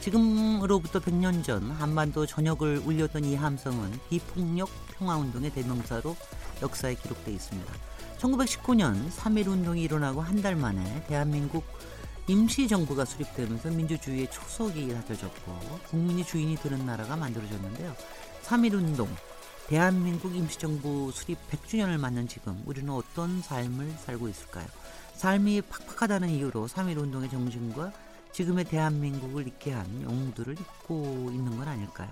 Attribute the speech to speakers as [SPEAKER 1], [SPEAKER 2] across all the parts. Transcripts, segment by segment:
[SPEAKER 1] 지금으로부터 100년 전 한반도 전역을 울렸던 이 함성은 비폭력 평화운동의 대명사로 역사에 기록돼 있습니다. 1919년 3.1 운동이 일어나고 한 달 만에 대한민국 임시정부가 수립되면서 민주주의의 초석이 다져졌고 국민이 주인이 되는 나라가 만들어졌는데요. 3.1 운동, 대한민국 임시정부 수립 100주년을 맞는 지금 우리는 어떤 삶을 살고 있을까요? 삶이 팍팍하다는 이유로 3.1 운동의 정신과 지금의 대한민국을 잊게 한 영웅들을 잊고 있는 건 아닐까요?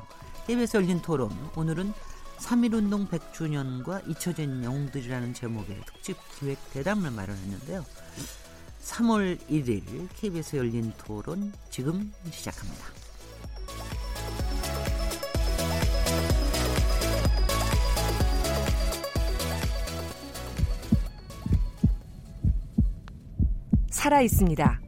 [SPEAKER 1] KBS 열린 토론 오늘은 3.1운동 100주년과 잊혀진 영웅들이라는 제목의 특집 기획 대담을 마련했는데요. 3월 1일 KBS 열린 토론 지금 시작합니다.
[SPEAKER 2] 살아 있습니다.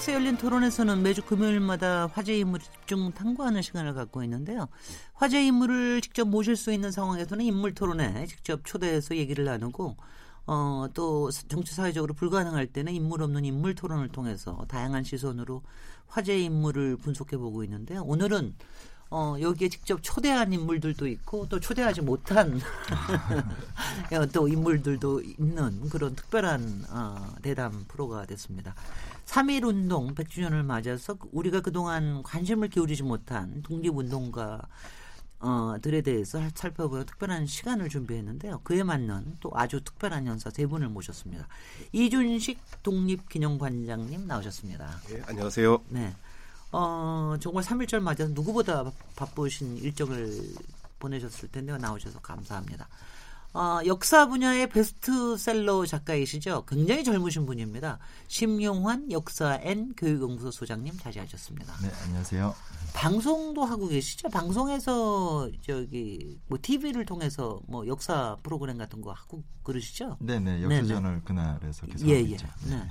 [SPEAKER 1] KBS 열린 토론에서는 매주 금요일마다 화제 인물을 집중 탐구하는 시간을 갖고 있는데요. 화제 인물을 직접 모실 수 있는 상황에서는 인물 토론에 직접 초대해서 얘기를 나누고 어, 또 정치 사회적으로 불가능할 때는 인물 없는 인물 토론을 통해서 다양한 시선으로 화제 인물을 분석해 보고 있는데요. 오늘은 어, 여기에 직접 초대한 인물들도 있고 또 초대하지 못한 또 인물들도 있는 그런 특별한 어, 대담 프로가 됐습니다. 3.1 운동 100주년을 맞아서 우리가 그동안 관심을 기울이지 못한 독립운동가 어, 들에 대해서 살펴보는 특별한 시간을 준비했는데요. 그에 맞는 또 아주 특별한 연사 세 분을 모셨습니다. 이준식 독립기념관장님 나오셨습니다.
[SPEAKER 3] 네, 안녕하세요.
[SPEAKER 1] 네. 어, 정말 3.1절 맞아서 누구보다 바쁘신 일정을 보내셨을 텐데요. 나오셔서 감사합니다. 어, 역사 분야의 베스트셀러 작가이시죠. 굉장히 젊으신 분입니다. 심용환 역사 N 교육연구소 소장님 자리하셨습니다.
[SPEAKER 4] 네, 안녕하세요.
[SPEAKER 1] 방송도 하고 계시죠? 방송에서 저기 뭐 TV를 통해서 뭐 역사 프로그램 같은 거 하고 그러시죠?
[SPEAKER 4] 네, 네. 역사전을 네네. 그날에서 계속
[SPEAKER 1] 예, 예. 네.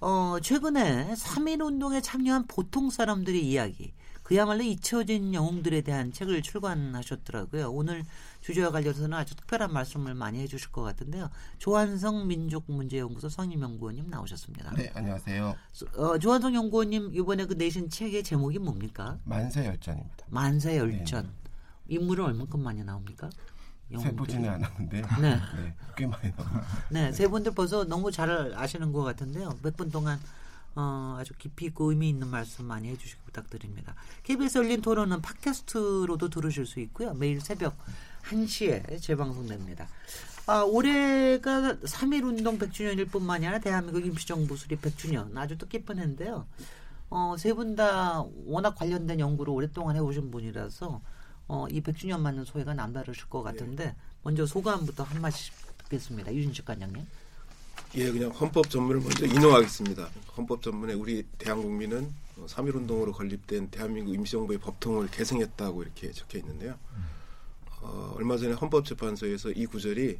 [SPEAKER 1] 어, 최근에 3.1 운동에 참여한 보통 사람들의 이야기, 그야말로 잊혀진 영웅들에 대한 책을 출간하셨더라고요. 오늘 주제와 관련해서는 아주 특별한 말씀을 많이 해주실 것 같은데요. 조한성 민족문제연구소 성임연구원님 나오셨습니다.
[SPEAKER 5] 네, 안녕하세요.
[SPEAKER 1] 어, 조한성 연구원님 이번에 그 내신 책의 제목이 뭡니까?
[SPEAKER 5] 만세 열전입니다.
[SPEAKER 1] 만세 열전. 네. 인물은 얼마큼 많이 나옵니까?
[SPEAKER 5] 세보지는 않았는데 네. 네, 꽤 많이 나옵니다.
[SPEAKER 1] 네, 세 분들 벌써 너무 잘 아시는 것 같은데요. 몇 분 동안 어, 아주 깊이 있고 의미 있는 말씀 많이 해주시기 부탁드립니다. KBS 열린 토론은 팟캐스트로도 들으실 수 있고요. 매일 새벽 1시에 재방송됩니다. 아, 올해가 3.1 운동 100주년일 뿐만이 아니라 대한민국 임시정부 수립 100주년 아주 뜻깊은 해인데요. 어, 세 분 다 워낙 관련된 연구를 오랫동안 해오신 분이라서 어, 이 100주년 맞는 소회가 남다르실 것 같은데 네. 먼저 소감부터 한 말씀 듣겠습니다. 유진식 관장님.
[SPEAKER 3] 예, 그냥 헌법 전문을 먼저 인용하겠습니다. 헌법 전문에 우리 대한국민은 3.1 운동으로 건립된 대한민국 임시정부의 법통을 계승했다고 이렇게 적혀 있는데요. 어, 얼마 전에 헌법재판소에서 이 구절이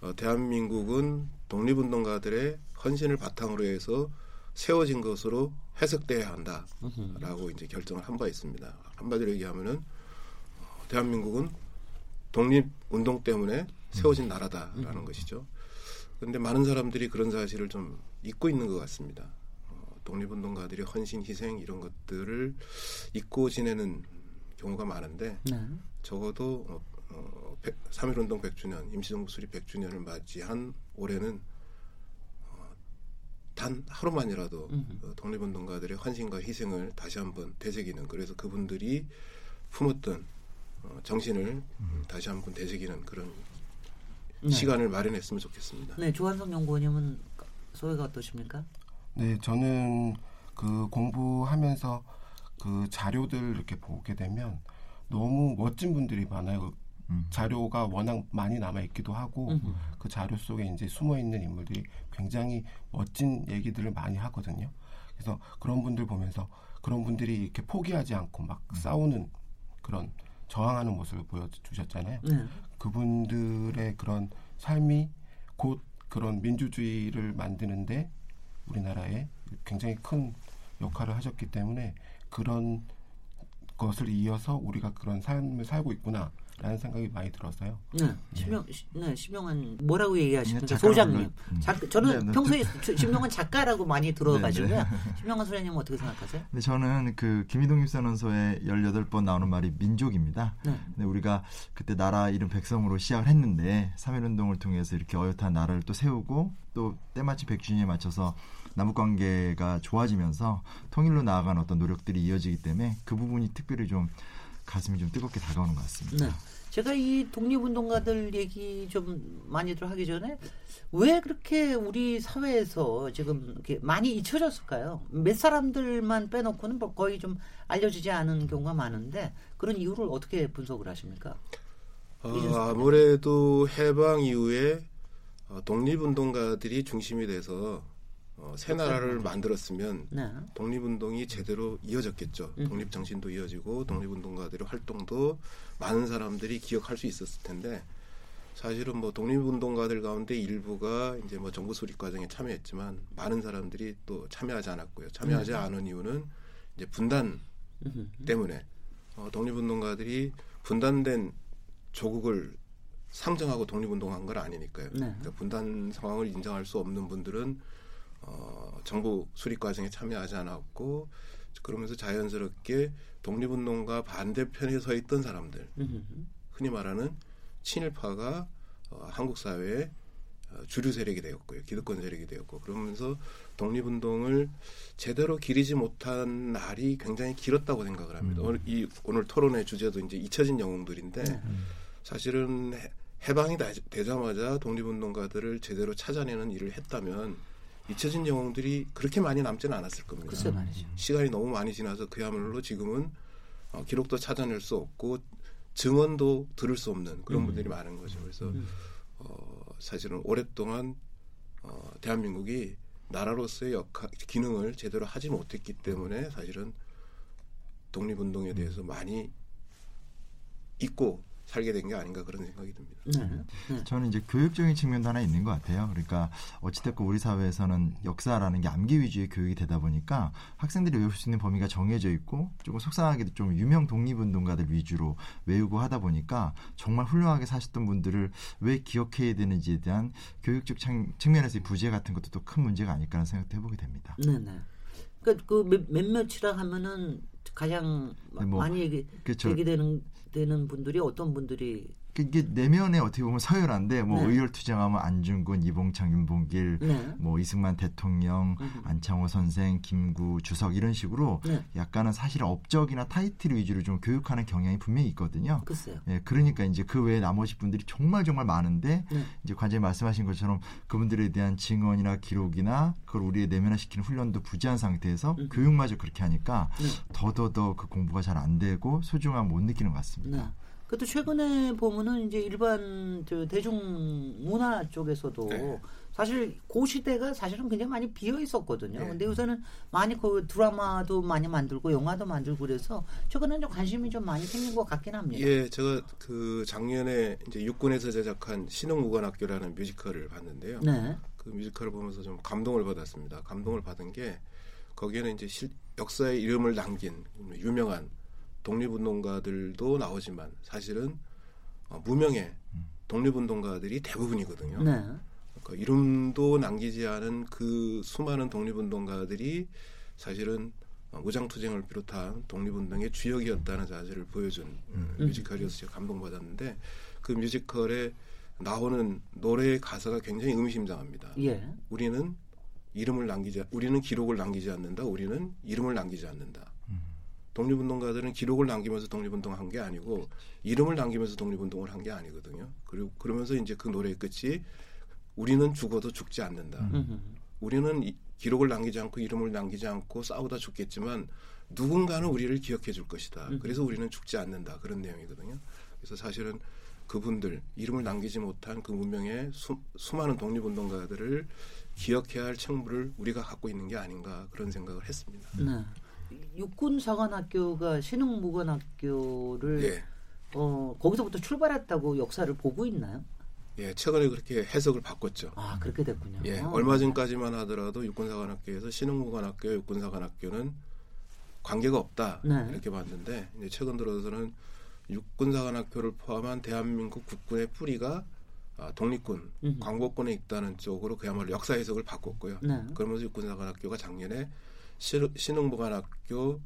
[SPEAKER 3] 어, 대한민국은 독립운동가들의 헌신을 바탕으로 해서 세워진 것으로 해석돼야 한다라고 이제 결정을 한 바 있습니다. 한마디로 얘기하면은 어, 대한민국은 독립운동 때문에 세워진 나라다라는 것이죠. 그런데 많은 사람들이 그런 사실을 좀 잊고 있는 것 같습니다. 어, 독립운동가들의 헌신, 희생 이런 것들을 잊고 지내는 경우가 많은데 네. 적어도 어, 어, 3.1운동 100주년, 임시정부 수립 100주년을 맞이한 올해는 어, 단 하루만이라도 어, 독립운동가들의 헌신과 희생을 다시 한번 되새기는 그래서 그분들이 품었던 어, 정신을 음. 다시 한번 되새기는 그런 네. 시간을 마련했으면 좋겠습니다.
[SPEAKER 1] 네, 조한성 연구원님은 소회가 어떠십니까?
[SPEAKER 5] 네, 저는 그 공부하면서 그 자료들 이렇게 보게 되면 너무 멋진 분들이 많아요. 음. 자료가 워낙 많이 남아 있기도 하고 음. 그 자료 속에 이제 숨어 있는 인물들이 굉장히 멋진 얘기들을 많이 하거든요. 그래서 그런 분들 보면서 그런 분들이 이렇게 포기하지 않고 막 음. 싸우는 그런 저항하는 모습을 보여주셨잖아요. 네. 그분들의 그런 삶이 곧 그런 민주주의를 만드는데 우리나라에 굉장히 큰 역할을 하셨기 때문에 그런 것을 이어서 우리가 그런 삶을 살고 있구나. 라는 생각이 많이 들어서요.
[SPEAKER 1] 네, 심영, 네, 심영한 뭐라고 얘기하십니까? 소장님. 음. 작, 저는 네, 네. 평소에 심영한 작가라고 많이 들어가지고요. 네, 네. 심영한 소장님 어떻게 생각하세요?
[SPEAKER 4] 네, 저는 그 김희동 입선원서에 18번 나오는 말이 민족입니다. 네. 근데 우리가 그때 나라 이름 백성으로 시작을 했는데 3.1운동을 통해서 이렇게 어엿한 나라를 또 세우고 또 때마침 100주년에 맞춰서 남북 관계가 좋아지면서 통일로 나아가는 어떤 노력들이 이어지기 때문에 그 부분이 특별히 좀 가슴이 좀 뜨겁게 다가오는 것 같습니다. 네.
[SPEAKER 1] 제가 이 독립운동가들 얘기 좀 많이들 하기 전에 왜 그렇게 우리 사회에서 지금 이렇게 많이 잊혀졌을까요? 몇 사람들만 빼놓고는 뭐 거의 좀 알려지지 않은 경우가 많은데 그런 이유를 어떻게 분석을 하십니까?
[SPEAKER 3] 어, 아무래도 해방 이후에 어, 독립운동가들이 중심이 돼서 어, 새 나라를 만들었으면 네. 독립운동이 제대로 이어졌겠죠. 음. 독립정신도 이어지고 독립운동가들의 활동도 많은 사람들이 기억할 수 있었을 텐데 사실은 뭐 독립운동가들 가운데 일부가 이제 뭐 정부 수립 과정에 참여했지만 많은 사람들이 또 참여하지 않았고요. 참여하지 네. 않은 이유는 이제 분단 때문에 어, 독립운동가들이 분단된 조국을 상정하고 독립운동한 건 아니니까요. 네. 그러니까 분단 상황을 인정할 수 없는 분들은 어, 정부 수립 과정에 참여하지 않았고 그러면서 자연스럽게 독립운동가 반대편에 서 있던 사람들 흔히 말하는 친일파가 어, 한국 사회의 어, 주류 세력이 되었고요 기득권 세력이 되었고 그러면서 독립운동을 제대로 기리지 못한 날이 굉장히 길었다고 생각을 합니다. 음. 오늘 이 오늘 토론의 주제도 이제 잊혀진 영웅들인데 음. 사실은 해방이 되자마자 독립운동가들을 제대로 찾아내는 일을 했다면 잊혀진 영웅들이 그렇게 많이 남지는 않았을 겁니다.
[SPEAKER 1] 글쎄 말이죠.
[SPEAKER 3] 시간이 너무 많이 지나서 그야말로 지금은 어, 기록도 찾아낼 수 없고 증언도 들을 수 없는 그런 음. 분들이 많은 거죠. 그래서 음. 어, 사실은 오랫동안 어, 대한민국이 나라로서의 역할, 기능을 제대로 하지 못했기 때문에 사실은 독립운동에 대해서 많이 잊고 살게 된 게 아닌가 그런 생각이 듭니다. 네.
[SPEAKER 4] 네. 저는 이제 교육적인 측면도 하나 있는 것 같아요. 그러니까 어찌됐건 우리 사회에서는 역사라는 게 암기 위주의 교육이 되다 보니까 학생들이 외울 수 있는 범위가 정해져 있고 조금 속상하게도 좀 유명 독립운동가들 위주로 외우고 하다 보니까 정말 훌륭하게 사셨던 분들을 왜 기억해야 되는지에 대한 교육적 측면에서의 부재 같은 것도 또 큰 문제가 아닐까라는 생각도 해보게 됩니다.
[SPEAKER 1] 네 네. 그러니까 그 몇몇이라 하면은 가장 네, 뭐, 많이 얘기, 그렇죠. 얘기되는 되는 분들이 어떤 분들이
[SPEAKER 4] 그 이게 내면에 어떻게 보면 서열한데 뭐 네. 의열 투쟁하면 안중근, 이봉창, 윤봉길, 네. 뭐 이승만 대통령, 으흠. 안창호 선생, 김구, 주석 이런 식으로 네. 약간은 사실 업적이나 타이틀 위주로 좀 교육하는 경향이 분명히 있거든요.
[SPEAKER 1] 글쎄요.
[SPEAKER 4] 예, 그러니까 이제 그 외에 나머지 분들이 정말 정말 많은데 네. 이제 관장님 말씀하신 것처럼 그분들에 대한 증언이나 기록이나 그걸 우리의 내면화시키는 훈련도 부재한 상태에서 으흠. 교육마저 그렇게 하니까 네. 더더더 그 공부가 잘 안 되고 소중함 못 느끼는 것 같습니다. 네.
[SPEAKER 1] 그것도 최근에 보면은 이제 일반 저 대중 문화 쪽에서도 네. 사실 그 시대가 사실은 굉장히 많이 비어 있었거든요. 네. 근데 요새는 많이 그 드라마도 많이 만들고 영화도 만들고 그래서 최근에 좀 관심이 좀 많이 생긴 것 같긴 합니다.
[SPEAKER 3] 예, 제가 그 작년에 이제 육군에서 제작한 신흥무관학교라는 뮤지컬을 봤는데요. 네. 그 뮤지컬을 보면서 좀 감동을 받았습니다. 감동을 받은 게 거기에는 이제 실, 역사의 이름을 남긴 유명한 독립운동가들도 나오지만 사실은 어, 무명의 독립운동가들이 대부분이거든요. 네. 그러니까 이름도 남기지 않은 그 수많은 독립운동가들이 사실은 어, 무장투쟁을 비롯한 독립운동의 주역이었다는 사실을 보여준 음. 뮤지컬이어서 제가 감동받았는데 그 뮤지컬에 나오는 노래의 가사가 굉장히 의미심장합니다. 예. 우리는 이름을 남기지 우리는 기록을 남기지 않는다. 우리는 이름을 남기지 않는다. 독립운동가들은 기록을 남기면서 독립운동 한 게 아니고 이름을 남기면서 독립운동을 한 게 아니거든요. 그리고 그러면서 이제 그 노래의 끝이 우리는 죽어도 죽지 않는다. 음. 우리는 기록을 남기지 않고 이름을 남기지 않고 싸우다 죽겠지만 누군가는 우리를 기억해 줄 것이다.
[SPEAKER 1] 음.
[SPEAKER 3] 그래서 우리는 죽지 않는다. 그런 내용이거든요. 그래서 사실은 그분들 이름을 남기지 못한 그 문명의 수, 수많은 독립운동가들을 기억해야 할 책무를 우리가 갖고 있는 게 아닌가 그런 생각을 했습니다.
[SPEAKER 1] 네. 육군사관학교가 신흥무관학교를
[SPEAKER 3] 예,
[SPEAKER 1] 어, 거기서부터 출발했다고 역사를 보고 있나요?
[SPEAKER 3] 예, 최근에 그렇게 해석을 바꿨죠.
[SPEAKER 1] 아 그렇게 됐군요.
[SPEAKER 3] 예,
[SPEAKER 1] 어.
[SPEAKER 3] 얼마 전까지만 하더라도 육군사관학교에서 신흥무관학교, 육군사관학교는 관계가 없다
[SPEAKER 1] 네.
[SPEAKER 3] 이렇게 봤는데 이제 최근 들어서는 육군사관학교를 포함한 대한민국 국군의 뿌리가 아, 독립군,
[SPEAKER 1] 음흠.
[SPEAKER 3] 광복군에 있다는 쪽으로 그야말로 역사 해석을 바꿨고요.
[SPEAKER 1] 네.
[SPEAKER 3] 그러면서 육군사관학교가 작년에 시- 신흥무관학교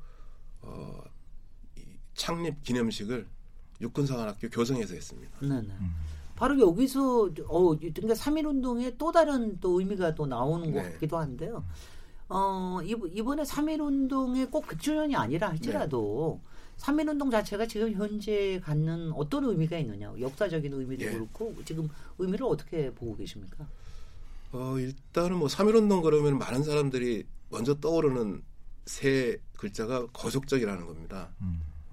[SPEAKER 3] 어, 이 창립 기념식을 육군사관학교 교성에서 했습니다.
[SPEAKER 1] 네네. 바로 여기서 어 그러니까 3.1 운동에 또 다른 또 의미가 또 나오는 것
[SPEAKER 3] 네.
[SPEAKER 1] 같기도 한데요. 어 이번- 이번에 3.1 운동의 꼭 100주년이 아니라 할지라도
[SPEAKER 3] 네.
[SPEAKER 1] 3.1 운동 자체가 지금 현재 갖는 어떤 의미가 있느냐 역사적인 의미도
[SPEAKER 3] 예.
[SPEAKER 1] 그렇고 지금 의미를 어떻게 보고 계십니까?
[SPEAKER 3] 어, 일단은 뭐 3.1운동 그러면 많은 사람들이 먼저 떠오르는 세 글자가 거족적이라는 겁니다.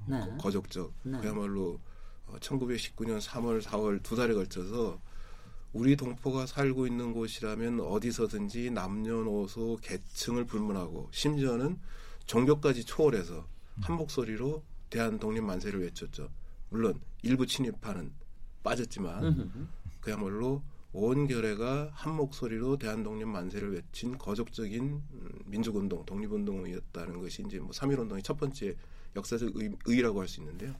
[SPEAKER 1] 네.
[SPEAKER 3] 거족적.
[SPEAKER 1] 네.
[SPEAKER 3] 그야말로 어, 1919년 3월, 4월 두 달에 걸쳐서 우리 동포가 살고 있는 곳이라면 어디서든지 남녀노소 계층을 불문하고 심지어는 종교까지 초월해서 한 목소리로 대한 독립 만세를 외쳤죠. 물론 일부 친일파는 빠졌지만. 그야말로 온 결의가 한 목소리로 대한 독립 만세를 외친 거족적인 음, 민족운동, 독립운동이었다는 것이 이제 뭐 3.1운동의 첫 번째 역사적 의, 의의라고 할 수 있는데요.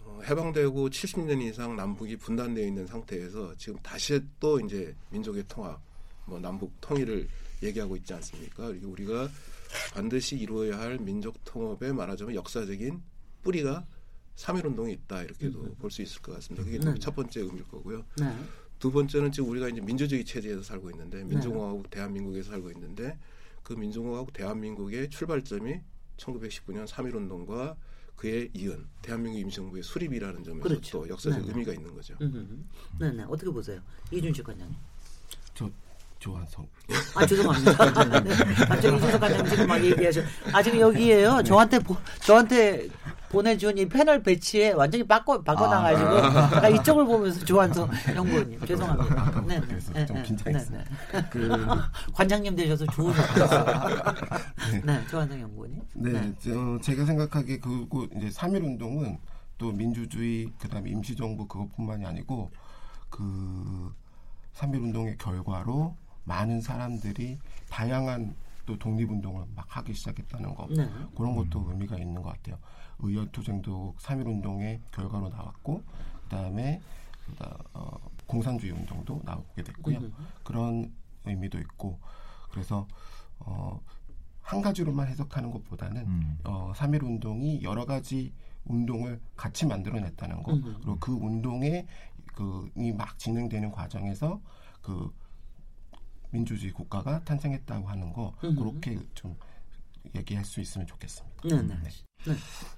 [SPEAKER 3] 어, 해방되고 70년 이상 남북이 분단되어 있는 상태에서 지금 다시 또 이제 민족의 통합, 뭐 남북 통일을 얘기하고 있지 않습니까? 그리고 우리가 반드시 이루어야 할 민족 통합의 말하자면 역사적인 뿌리가 3.1운동에 있다 이렇게도 볼수 있을 것 같습니다. 그게
[SPEAKER 1] 네.
[SPEAKER 3] 첫 번째 의미일 거고요.
[SPEAKER 1] 네.
[SPEAKER 3] 두 번째는 지금 우리가 이제 민주주의 체제에서 살고 있는데 민주공화국 대한민국에서 살고 있는데 그 민주공화국 대한민국의 출발점이 1919년 3.1운동과 그에 이은 대한민국 임시정부의 수립이라는 점에서
[SPEAKER 1] 그렇죠.
[SPEAKER 3] 또 역사적
[SPEAKER 1] 네.
[SPEAKER 3] 의미가 있는 거죠.
[SPEAKER 1] 네네 어떻게 보세요 이준식 관장님?
[SPEAKER 5] 저 조한성.
[SPEAKER 1] 아 죄송합니다. 네, 갑자기 이준석 관장님 지금 막 얘기하셔. 아 지금 여기에요. 저한테 보, 저한테 보내준 이 패널 배치에 완전히 바꿔 바꿔놔가지고 나 이쪽을 보면서 조한성 연구원님 죄송합니다. 네, 네, 네,
[SPEAKER 5] 좀
[SPEAKER 1] 네,
[SPEAKER 5] 긴장했어요.
[SPEAKER 1] 네, 네.
[SPEAKER 5] 그
[SPEAKER 1] 관장님 되셔서 좋으셨어요. 네, 조한성 연구원님.
[SPEAKER 5] 네, 저, 제가 생각하기에 그리고 이제 3.1 운동은 또 민주주의 그다음에 임시정부 그것뿐만이 아니고 그 3.1 운동의 결과로 많은 사람들이 다양한 또 독립운동을 막 하기 시작했다는 거
[SPEAKER 1] 네.
[SPEAKER 5] 그런 것도 의미가 있는 것 같아요. 의열투쟁도 3.1 운동의 결과로 나왔고 그다음에 그다- 어, 공산주의 운동도 나오게 됐고요.
[SPEAKER 1] 음.
[SPEAKER 5] 그런 의미도 있고 그래서 어, 한 가지로만 해석하는 것보다는
[SPEAKER 4] 음.
[SPEAKER 5] 어, 3.1 운동이 여러 가지 운동을 같이 만들어냈다는 거
[SPEAKER 1] 음.
[SPEAKER 5] 그리고 그 운동에 그이 막 진행되는 과정에서 그 민주주의 국가가 탄생했다고 하는 거
[SPEAKER 1] 음.
[SPEAKER 5] 그렇게 좀 얘기할 수 있으면 좋겠습니다.
[SPEAKER 1] 네, 네.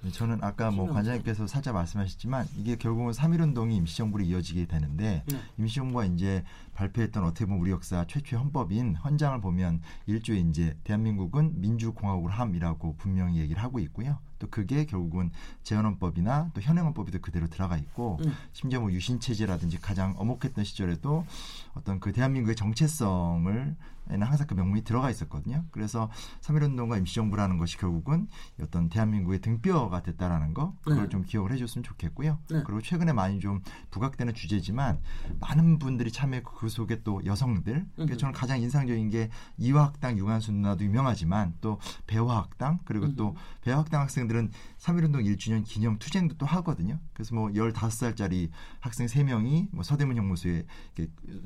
[SPEAKER 4] 네, 저는 아까 뭐 관장님께서 살짝 말씀하셨지만 이게 결국은 3.1운동이 임시정부로 이어지게 되는데
[SPEAKER 1] 네.
[SPEAKER 4] 임시정부가 이제 발표했던 어떻게 보면 우리 역사 최초의 헌법인 헌장을 보면 일조에 이제 대한민국은 민주공화국을 함이라고 분명히 얘기를 하고 있고요. 또 그게 결국은 재헌헌법이나 또 현행헌법에도 그대로 들어가 있고
[SPEAKER 1] 음.
[SPEAKER 4] 심지어 뭐 유신체제라든지 가장 엄혹했던 시절에도 어떤 그 대한민국의 정체성을 에는 항상 그 명문이 들어가 있었거든요. 그래서 3.1운동과 임시정부라는 것이 결국은 어떤 대한민국 의 등뼈가 됐다라는 거 그걸
[SPEAKER 1] 네.
[SPEAKER 4] 좀 기억을 해줬으면 좋겠고요.
[SPEAKER 1] 네.
[SPEAKER 4] 그리고 최근에 많이 좀 부각되는 주제지만 많은 분들이 참여했고 그 속에 또 여성들. 그래서
[SPEAKER 1] 음.
[SPEAKER 4] 저는 가장 인상적인 게 이화학당 유관순 누나도 유명하지만 또 배화학당 그리고
[SPEAKER 1] 음.
[SPEAKER 4] 또 배화학당 학생들은 3.1운동 1주년 기념 투쟁도 또 하거든요. 그래서 뭐 15살짜리 학생 3명이 뭐 서대문 형무소에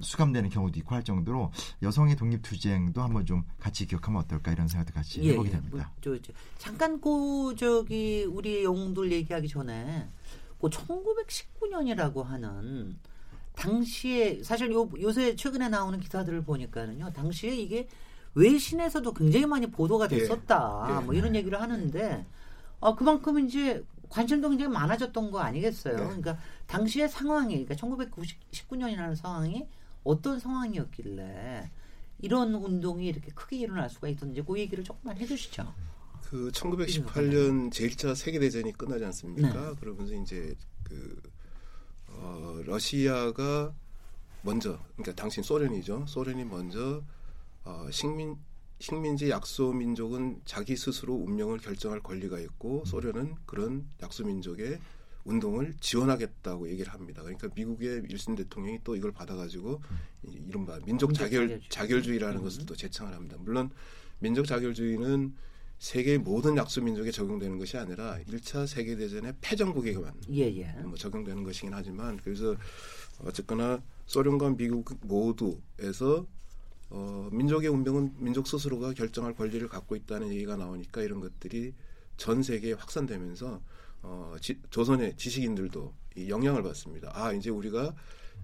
[SPEAKER 4] 수감되는 경우도 있고 할 정도로 여성의 독립 투쟁도 한번 좀 같이 기억하면 어떨까 이런 생각도 같이 해보게
[SPEAKER 1] 뭐,
[SPEAKER 4] 됩니다.
[SPEAKER 1] 저, 저, 잠깐 그저 기 우리 영웅들 얘기하기 전에 그 1919년이라고 하는 당시에 사실 요, 요새 최근에 나오는 기사들을 보니까는요 당시에 이게 외신에서도 굉장히 많이 보도가
[SPEAKER 3] 예.
[SPEAKER 1] 됐었다
[SPEAKER 3] 예.
[SPEAKER 1] 뭐 이런 얘기를 하는데 어, 그만큼 이제 관심도 굉장히 많아졌던 거 아니겠어요?
[SPEAKER 3] 네.
[SPEAKER 1] 그러니까 당시의 상황이 그러니까 1919년이라는 상황이 어떤 상황이었길래 이런 운동이 이렇게 크게 일어날 수가 있었는지 그 얘기를 조금만 해주시죠.
[SPEAKER 3] 그 1918년 제1차 세계대전이 끝나지 않습니까?
[SPEAKER 1] 네.
[SPEAKER 3] 그러면서 이제 그 어, 러시아가 먼저 그러니까 당신 소련이죠. 소련이 먼저 어, 식민 식민지 약소 민족은 자기 스스로 운명을 결정할 권리가 있고 소련은 그런 약소 민족의 운동을 지원하겠다고 얘기를 합니다. 그러니까 미국의 윌슨 대통령이 또 이걸 받아가지고 이- 이른바 민족 자결
[SPEAKER 1] 자결주의.
[SPEAKER 3] 자결주의라는
[SPEAKER 1] 음.
[SPEAKER 3] 것을 또 제창을 합니다. 물론 민족 자결주의는 세계 모든 약소 민족에 적용되는 것이 아니라 1차 세계 대전의 패전국에게만
[SPEAKER 1] 예 예.
[SPEAKER 3] 뭐 적용되는 것이긴 하지만 그래서 어쨌거나 소련과 미국 모두에서 어, 민족의 운명은 민족 스스로가 결정할 권리를 갖고 있다는 얘기가 나오니까 이런 것들이 전 세계에 확산되면서 어, 지, 조선의 지식인들도 이 영향을 받습니다. 아 이제 우리가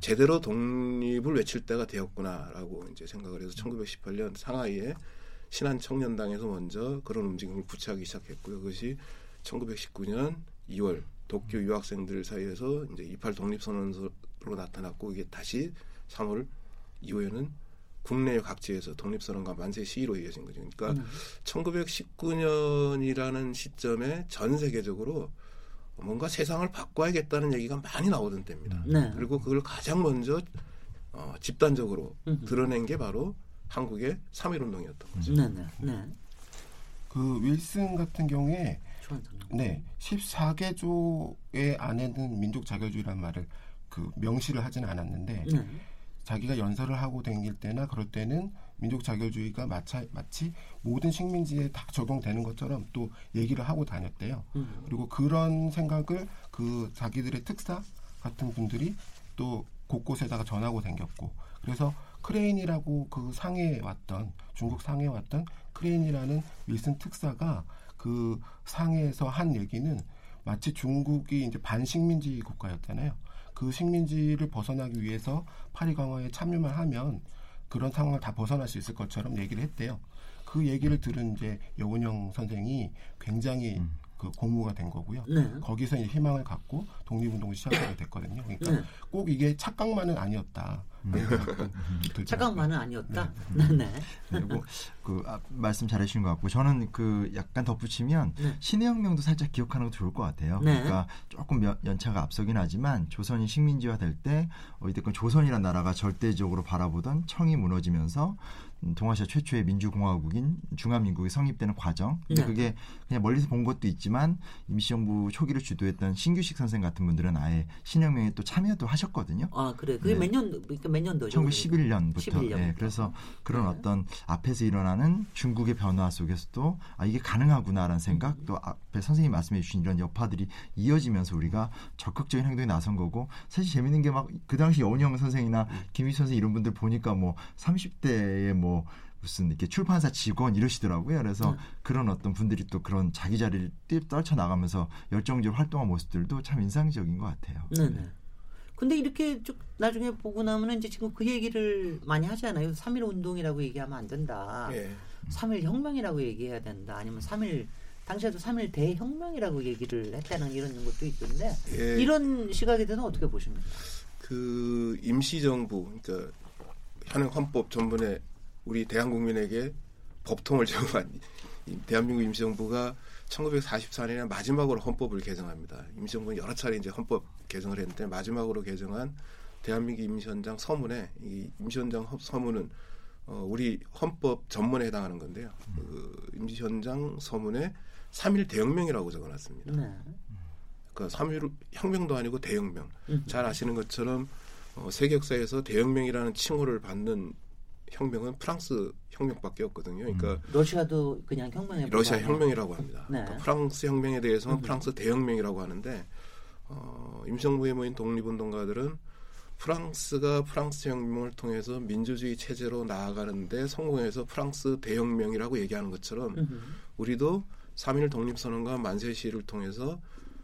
[SPEAKER 3] 제대로 독립을 외칠 때가 되었구나라고 이제 생각을 해서 1918년 상하이에 신한 청년당에서 먼저 그런 움직임을 구체하기 시작했고요. 그것이 1919년 2월 도쿄 유학생들 사이에서 이제 28 독립선언서로 나타났고 이게 다시 3월 이후에는 국내 각지에서 독립선언과 만세 시위로 이어진 거죠. 그러니까
[SPEAKER 1] 음.
[SPEAKER 3] 1919년이라는 시점에 전 세계적으로 뭔가 세상을 바꿔야겠다는 얘기가 많이 나오던 때입니다.
[SPEAKER 1] 네.
[SPEAKER 3] 그리고 그걸 가장 먼저 어, 집단적으로
[SPEAKER 1] 음흠.
[SPEAKER 3] 드러낸 게 바로 한국의 3.1 운동이었던 거죠.
[SPEAKER 1] 네 네. 네.
[SPEAKER 5] 그 윌슨 같은 경우에. 네 14개 조의 안에는 민족 자결주의라는 말을 그 명시를 하지는 않았는데
[SPEAKER 1] 네.
[SPEAKER 5] 자기가 연설을 하고 다닐 때나 그럴 때는 민족 자결주의가 마치, 마치 모든 식민지에 다 적용되는 것처럼 또 얘기를 하고 다녔대요.
[SPEAKER 1] 음.
[SPEAKER 5] 그리고 그런 생각을 그 자기들의 특사 같은 분들이 또 곳곳에다가 전하고 다녔고 그래서 크레인이라고 그 상해에 왔던 중국 상해에 왔던 크레인이라는 윌슨 특사가 그 상해에서 한 얘기는 마치 중국이 이제 반식민지 국가였잖아요. 그 식민지를 벗어나기 위해서 파리 강화에 참여만 하면 그런 상황을 다 벗어날 수 있을 것처럼 얘기를 했대요. 그 얘기를 들은 이제 여운형 선생이 굉장히 그 고무가 된 거고요.
[SPEAKER 1] 네.
[SPEAKER 5] 거기서 이제 희망을 갖고 독립운동을 시작하게 됐거든요. 그러니까
[SPEAKER 1] 네.
[SPEAKER 5] 꼭 이게 착각만은 아니었다. 들더라고요.
[SPEAKER 1] 착각만은 아니었다. 네네.
[SPEAKER 4] 그리고 그 아, 말씀 잘해주신 것 같고 저는 그 약간 덧붙이면
[SPEAKER 1] 네.
[SPEAKER 4] 신해혁명도 살짝 기억하는 것도 좋을 것 같아요.
[SPEAKER 1] 네.
[SPEAKER 4] 그러니까 조금 연- 연차가 앞서긴 하지만 조선이 식민지화 될 때 어쨌든 조선이라는 나라가 절대적으로 바라보던 청이 무너지면서 음, 동아시아 최초의 민주공화국인 중화민국이 성립되는 과정. 근데
[SPEAKER 1] 네.
[SPEAKER 4] 그게 그냥 멀리서 본 것도 있지만 임시정부 초기를 주도했던 신규식 선생 같은 분들은 아예 신혁명에 또 참여도 하셨거든요.
[SPEAKER 1] 아 그래. 그게
[SPEAKER 4] 네.
[SPEAKER 1] 몇 년? 그러니까 몇 년도죠?
[SPEAKER 4] 1911년부터.
[SPEAKER 1] 11년 부터.
[SPEAKER 4] 예, 그래서 그런
[SPEAKER 1] 네.
[SPEAKER 4] 어떤 앞에서 일어나는 중국의 변화 속에서도 아 이게 가능하구나라는
[SPEAKER 1] 음.
[SPEAKER 4] 생각 또 앞에 선생님이 말씀해 주신 이런 여파들이 이어지면서 우리가 적극적인 행동에 나선 거고 사실 재밌는 게 막 그 당시 여운형 선생이나
[SPEAKER 1] 음.
[SPEAKER 4] 김희 선생 이런 분들 보니까 뭐 30대에 뭐 무슨 이렇게 출판사 직원 이러시더라고요. 그래서
[SPEAKER 1] 네.
[SPEAKER 4] 그런 어떤 분들이 또 그런 자기 자리를 뛰- 떨쳐 나가면서 열정적으로 활동한 모습들도 참 인상적인 것 같아요.
[SPEAKER 1] 네네. 근데 이렇게 쭉 나중에 보고 나면은 이제 지금 그 얘기를 많이 하잖아요. 3.1 운동이라고 얘기하면 안 된다.
[SPEAKER 3] 예.
[SPEAKER 1] 3.1 혁명이라고 얘기해야 된다. 아니면 3.1 당시에도 3.1 대혁명이라고 얘기를 했다는 이런 것도 있던데
[SPEAKER 3] 예.
[SPEAKER 1] 이런 시각에 대해서는 어떻게 보십니까?
[SPEAKER 3] 그 임시정부 그러니까 현행 헌법 전문에 우리 대한국민에게 법통을 제공한 이 대한민국 임시정부가 1944년에 마지막으로 헌법을 개정합니다. 임시정부는 여러 차례 이제 헌법 개정을 했는데 마지막으로 개정한 대한민국 임시헌장 서문에 이 임시헌장 헌- 서문은 어, 우리 헌법 전문에 해당하는 건데요. 그 임시헌장 서문에 3.1 대혁명이라고 적어놨습니다.
[SPEAKER 1] 네.
[SPEAKER 3] 그러니까 3.1 혁명도 아니고 대혁명.
[SPEAKER 1] 음.
[SPEAKER 3] 잘 아시는 것처럼 어, 세계 역사에서 대혁명이라는 칭호를 받는 혁명은 프랑스 혁명밖에 없거든요. 그러니까
[SPEAKER 1] 러시아도 그냥 혁명에
[SPEAKER 3] 러시아. 혁명이라고 합니다.
[SPEAKER 1] 네.
[SPEAKER 3] 그러니까 프랑스 혁명에 대해서는
[SPEAKER 1] 음.
[SPEAKER 3] 프랑스 대혁명이라고 하는데 어, 임시정부에 모인 독립운동가들은 프랑스가 프랑스 혁명을 통해서 민주주의 체제로 나아가는데 성공해서 프랑스 대혁명이라고 얘기하는 것처럼
[SPEAKER 1] 음흠.
[SPEAKER 3] 우리도 3.1 독립선언과 만세 시위를 통해서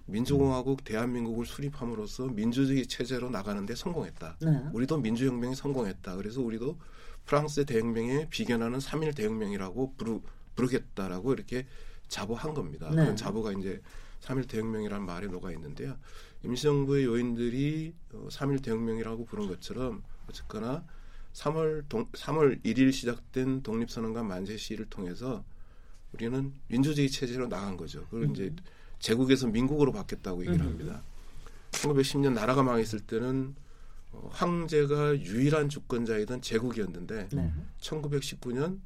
[SPEAKER 3] 민주공화국 대한민국을 수립함으로써 민주주의 체제로 나가는데 성공했다.
[SPEAKER 1] 네.
[SPEAKER 3] 우리도 민주혁명이 성공했다. 그래서 우리도 프랑스 대혁명에 비견하는 3.1 대혁명이라고 부르, 부르겠다라고 이렇게 자부한 겁니다.
[SPEAKER 1] 네.
[SPEAKER 3] 그런 자부가 이제 3.1 대혁명이라는 말에 녹아 있는데요. 임시정부의 요인들이 어, 3.1 대혁명이라고 부른 것처럼 어쨌거나 3월 동, 3월 1일 시작된 독립선언과 만세 시위를 통해서 우리는 민주주의 체제로 나간 거죠. 그리고 이제 제국에서 민국으로 바뀌었다고 얘기를 합니다. 1910년 나라가 망했을 때는 어, 황제가 유일한 주권자이던 제국이었는데
[SPEAKER 1] 네.
[SPEAKER 3] 1919년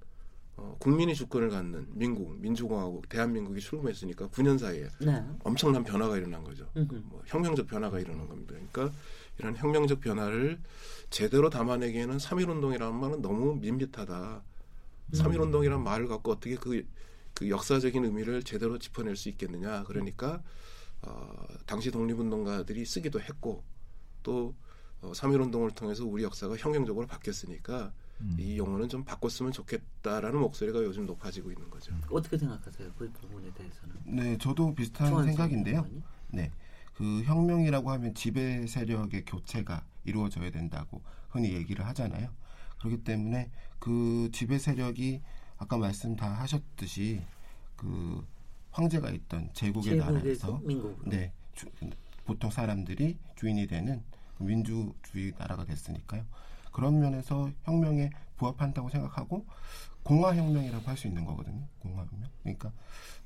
[SPEAKER 3] 어, 국민이 주권을 갖는 민국, 민주공화국, 대한민국이 출범했으니까 9년 사이에
[SPEAKER 1] 네.
[SPEAKER 3] 엄청난 변화가 일어난 거죠. 뭐 혁명적 변화가 일어난 겁니다. 그러니까 이런 혁명적 변화를 제대로 담아내기에는 3.1운동이라는 말은 너무 밋밋하다. 3.1운동이라는 말을 갖고 어떻게 그, 그 역사적인 의미를 제대로 짚어낼 수 있겠느냐. 그러니까 어, 당시 독립운동가들이 쓰기도 했고 또 어, 3.1운동을 통해서 우리 역사가 혁명적으로 바뀌었으니까
[SPEAKER 4] 음.
[SPEAKER 3] 이 용어는 좀 바꿨으면 좋겠다라는 목소리가 요즘 높아지고 있는 거죠.
[SPEAKER 1] 어떻게 생각하세요? 그 부분에 대해서는.
[SPEAKER 5] 네, 저도 비슷한 생각인데요. 네. 그 혁명이라고 하면 지배 세력의 교체가 이루어져야 된다고 흔히 얘기를 하잖아요. 그렇기 때문에 그 지배 세력이 아까 말씀 다 하셨듯이 그 황제가 있던 제국의
[SPEAKER 1] 제국에서
[SPEAKER 5] 나라에서
[SPEAKER 1] 민국으로.
[SPEAKER 5] 네, 주, 보통 사람들이 주인이 되는 민주주의 나라가 됐으니까요. 그런 면에서 혁명에 부합한다고 생각하고 공화혁명이라고 할 수 있는 거거든요. 공화혁명. 그러니까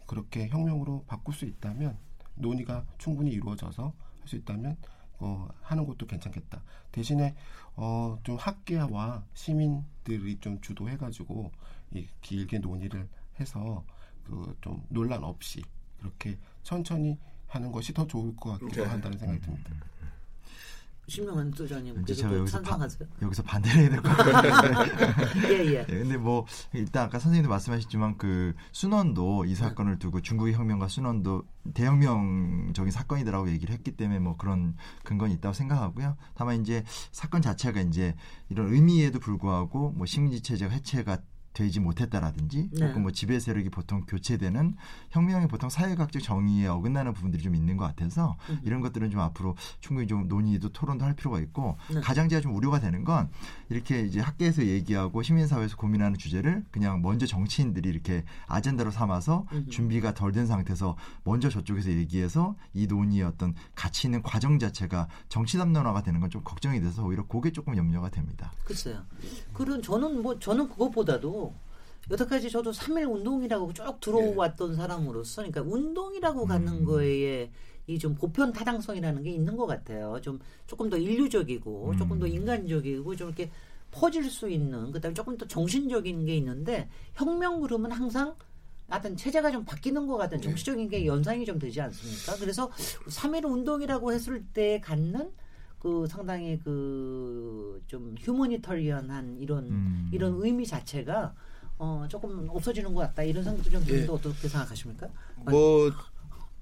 [SPEAKER 5] 그렇게 혁명으로 바꿀 수 있다면 논의가 충분히 이루어져서 할 수 있다면 어, 하는 것도 괜찮겠다. 대신에 어, 좀 학계와 시민들이 좀 주도해가지고 이 길게 논의를 해서 그 좀 논란 없이 그렇게 천천히 하는 것이 더 좋을 것 같기도
[SPEAKER 3] 네.
[SPEAKER 5] 한다는 생각이 듭니다.
[SPEAKER 1] 신명한 소장님 그래도
[SPEAKER 4] 제가
[SPEAKER 1] 또
[SPEAKER 4] 여기서 바? 여기서 반대를 해야 될 것 같아요.
[SPEAKER 1] 예, 예.
[SPEAKER 4] 예, 근데 뭐 일단 아까 선생님도 말씀하셨지만 그 순원도 이 사건을 두고 중국의 혁명과 순원도 대혁명적인 사건이다라고 얘기를 했기 때문에 뭐 그런 근거는 있다고 생각하고요. 다만 이제 사건 자체가 이제 이런 의미에도 불구하고 뭐 식민지 체제가 해체가 되지 못했다라든지
[SPEAKER 1] 네.
[SPEAKER 4] 혹은 뭐 지배 세력이 보통 교체되는 혁명이 보통 사회학적 정의에 어긋나는 부분들이 좀 있는 것 같아서
[SPEAKER 1] 음.
[SPEAKER 4] 이런 것들은 좀 앞으로 충분히 좀 논의도 토론도 할 필요가 있고
[SPEAKER 1] 네.
[SPEAKER 4] 가장 제가 좀 우려가 되는 건 이렇게 이제 학계에서 얘기하고 시민사회에서 고민하는 주제를 그냥 먼저 정치인들이 이렇게 아젠다로 삼아서
[SPEAKER 1] 음흠.
[SPEAKER 4] 준비가 덜 된 상태에서 먼저 저쪽에서 얘기해서 이 논의의 어떤 가치 있는 과정 자체가 정치 담론화가 되는 건 좀 걱정이 돼서 오히려 그게 조금 염려가 됩니다.
[SPEAKER 1] 글쎄요. 그런 저는 뭐 저는 그것보다도 여태까지 저도 3일 운동이라고 쭉 들어왔던 사람으로서 그러니까 운동이라고 갖는 거에 이 좀 보편 타당성이라는 게 있는 것 같아요. 좀 조금 더 인류적이고 조금 더 인간적이고 좀 이렇게 퍼질 수 있는 그다음에 조금 더 정신적인 게 있는데 혁명 그러면 항상 하여튼 체제가 좀 바뀌는 것 같은 정치적인 게 연상이 좀 되지 않습니까? 그래서 3.1 운동이라고 했을 때 갖는 그 상당히 그 좀 휴머니터리언한 이런
[SPEAKER 4] 음.
[SPEAKER 1] 이런 의미 자체가 어 조금 없어지는 것 같다 이런 생각도 좀 드는데
[SPEAKER 3] 예.
[SPEAKER 1] 어떻게 생각하십니까?
[SPEAKER 3] 뭐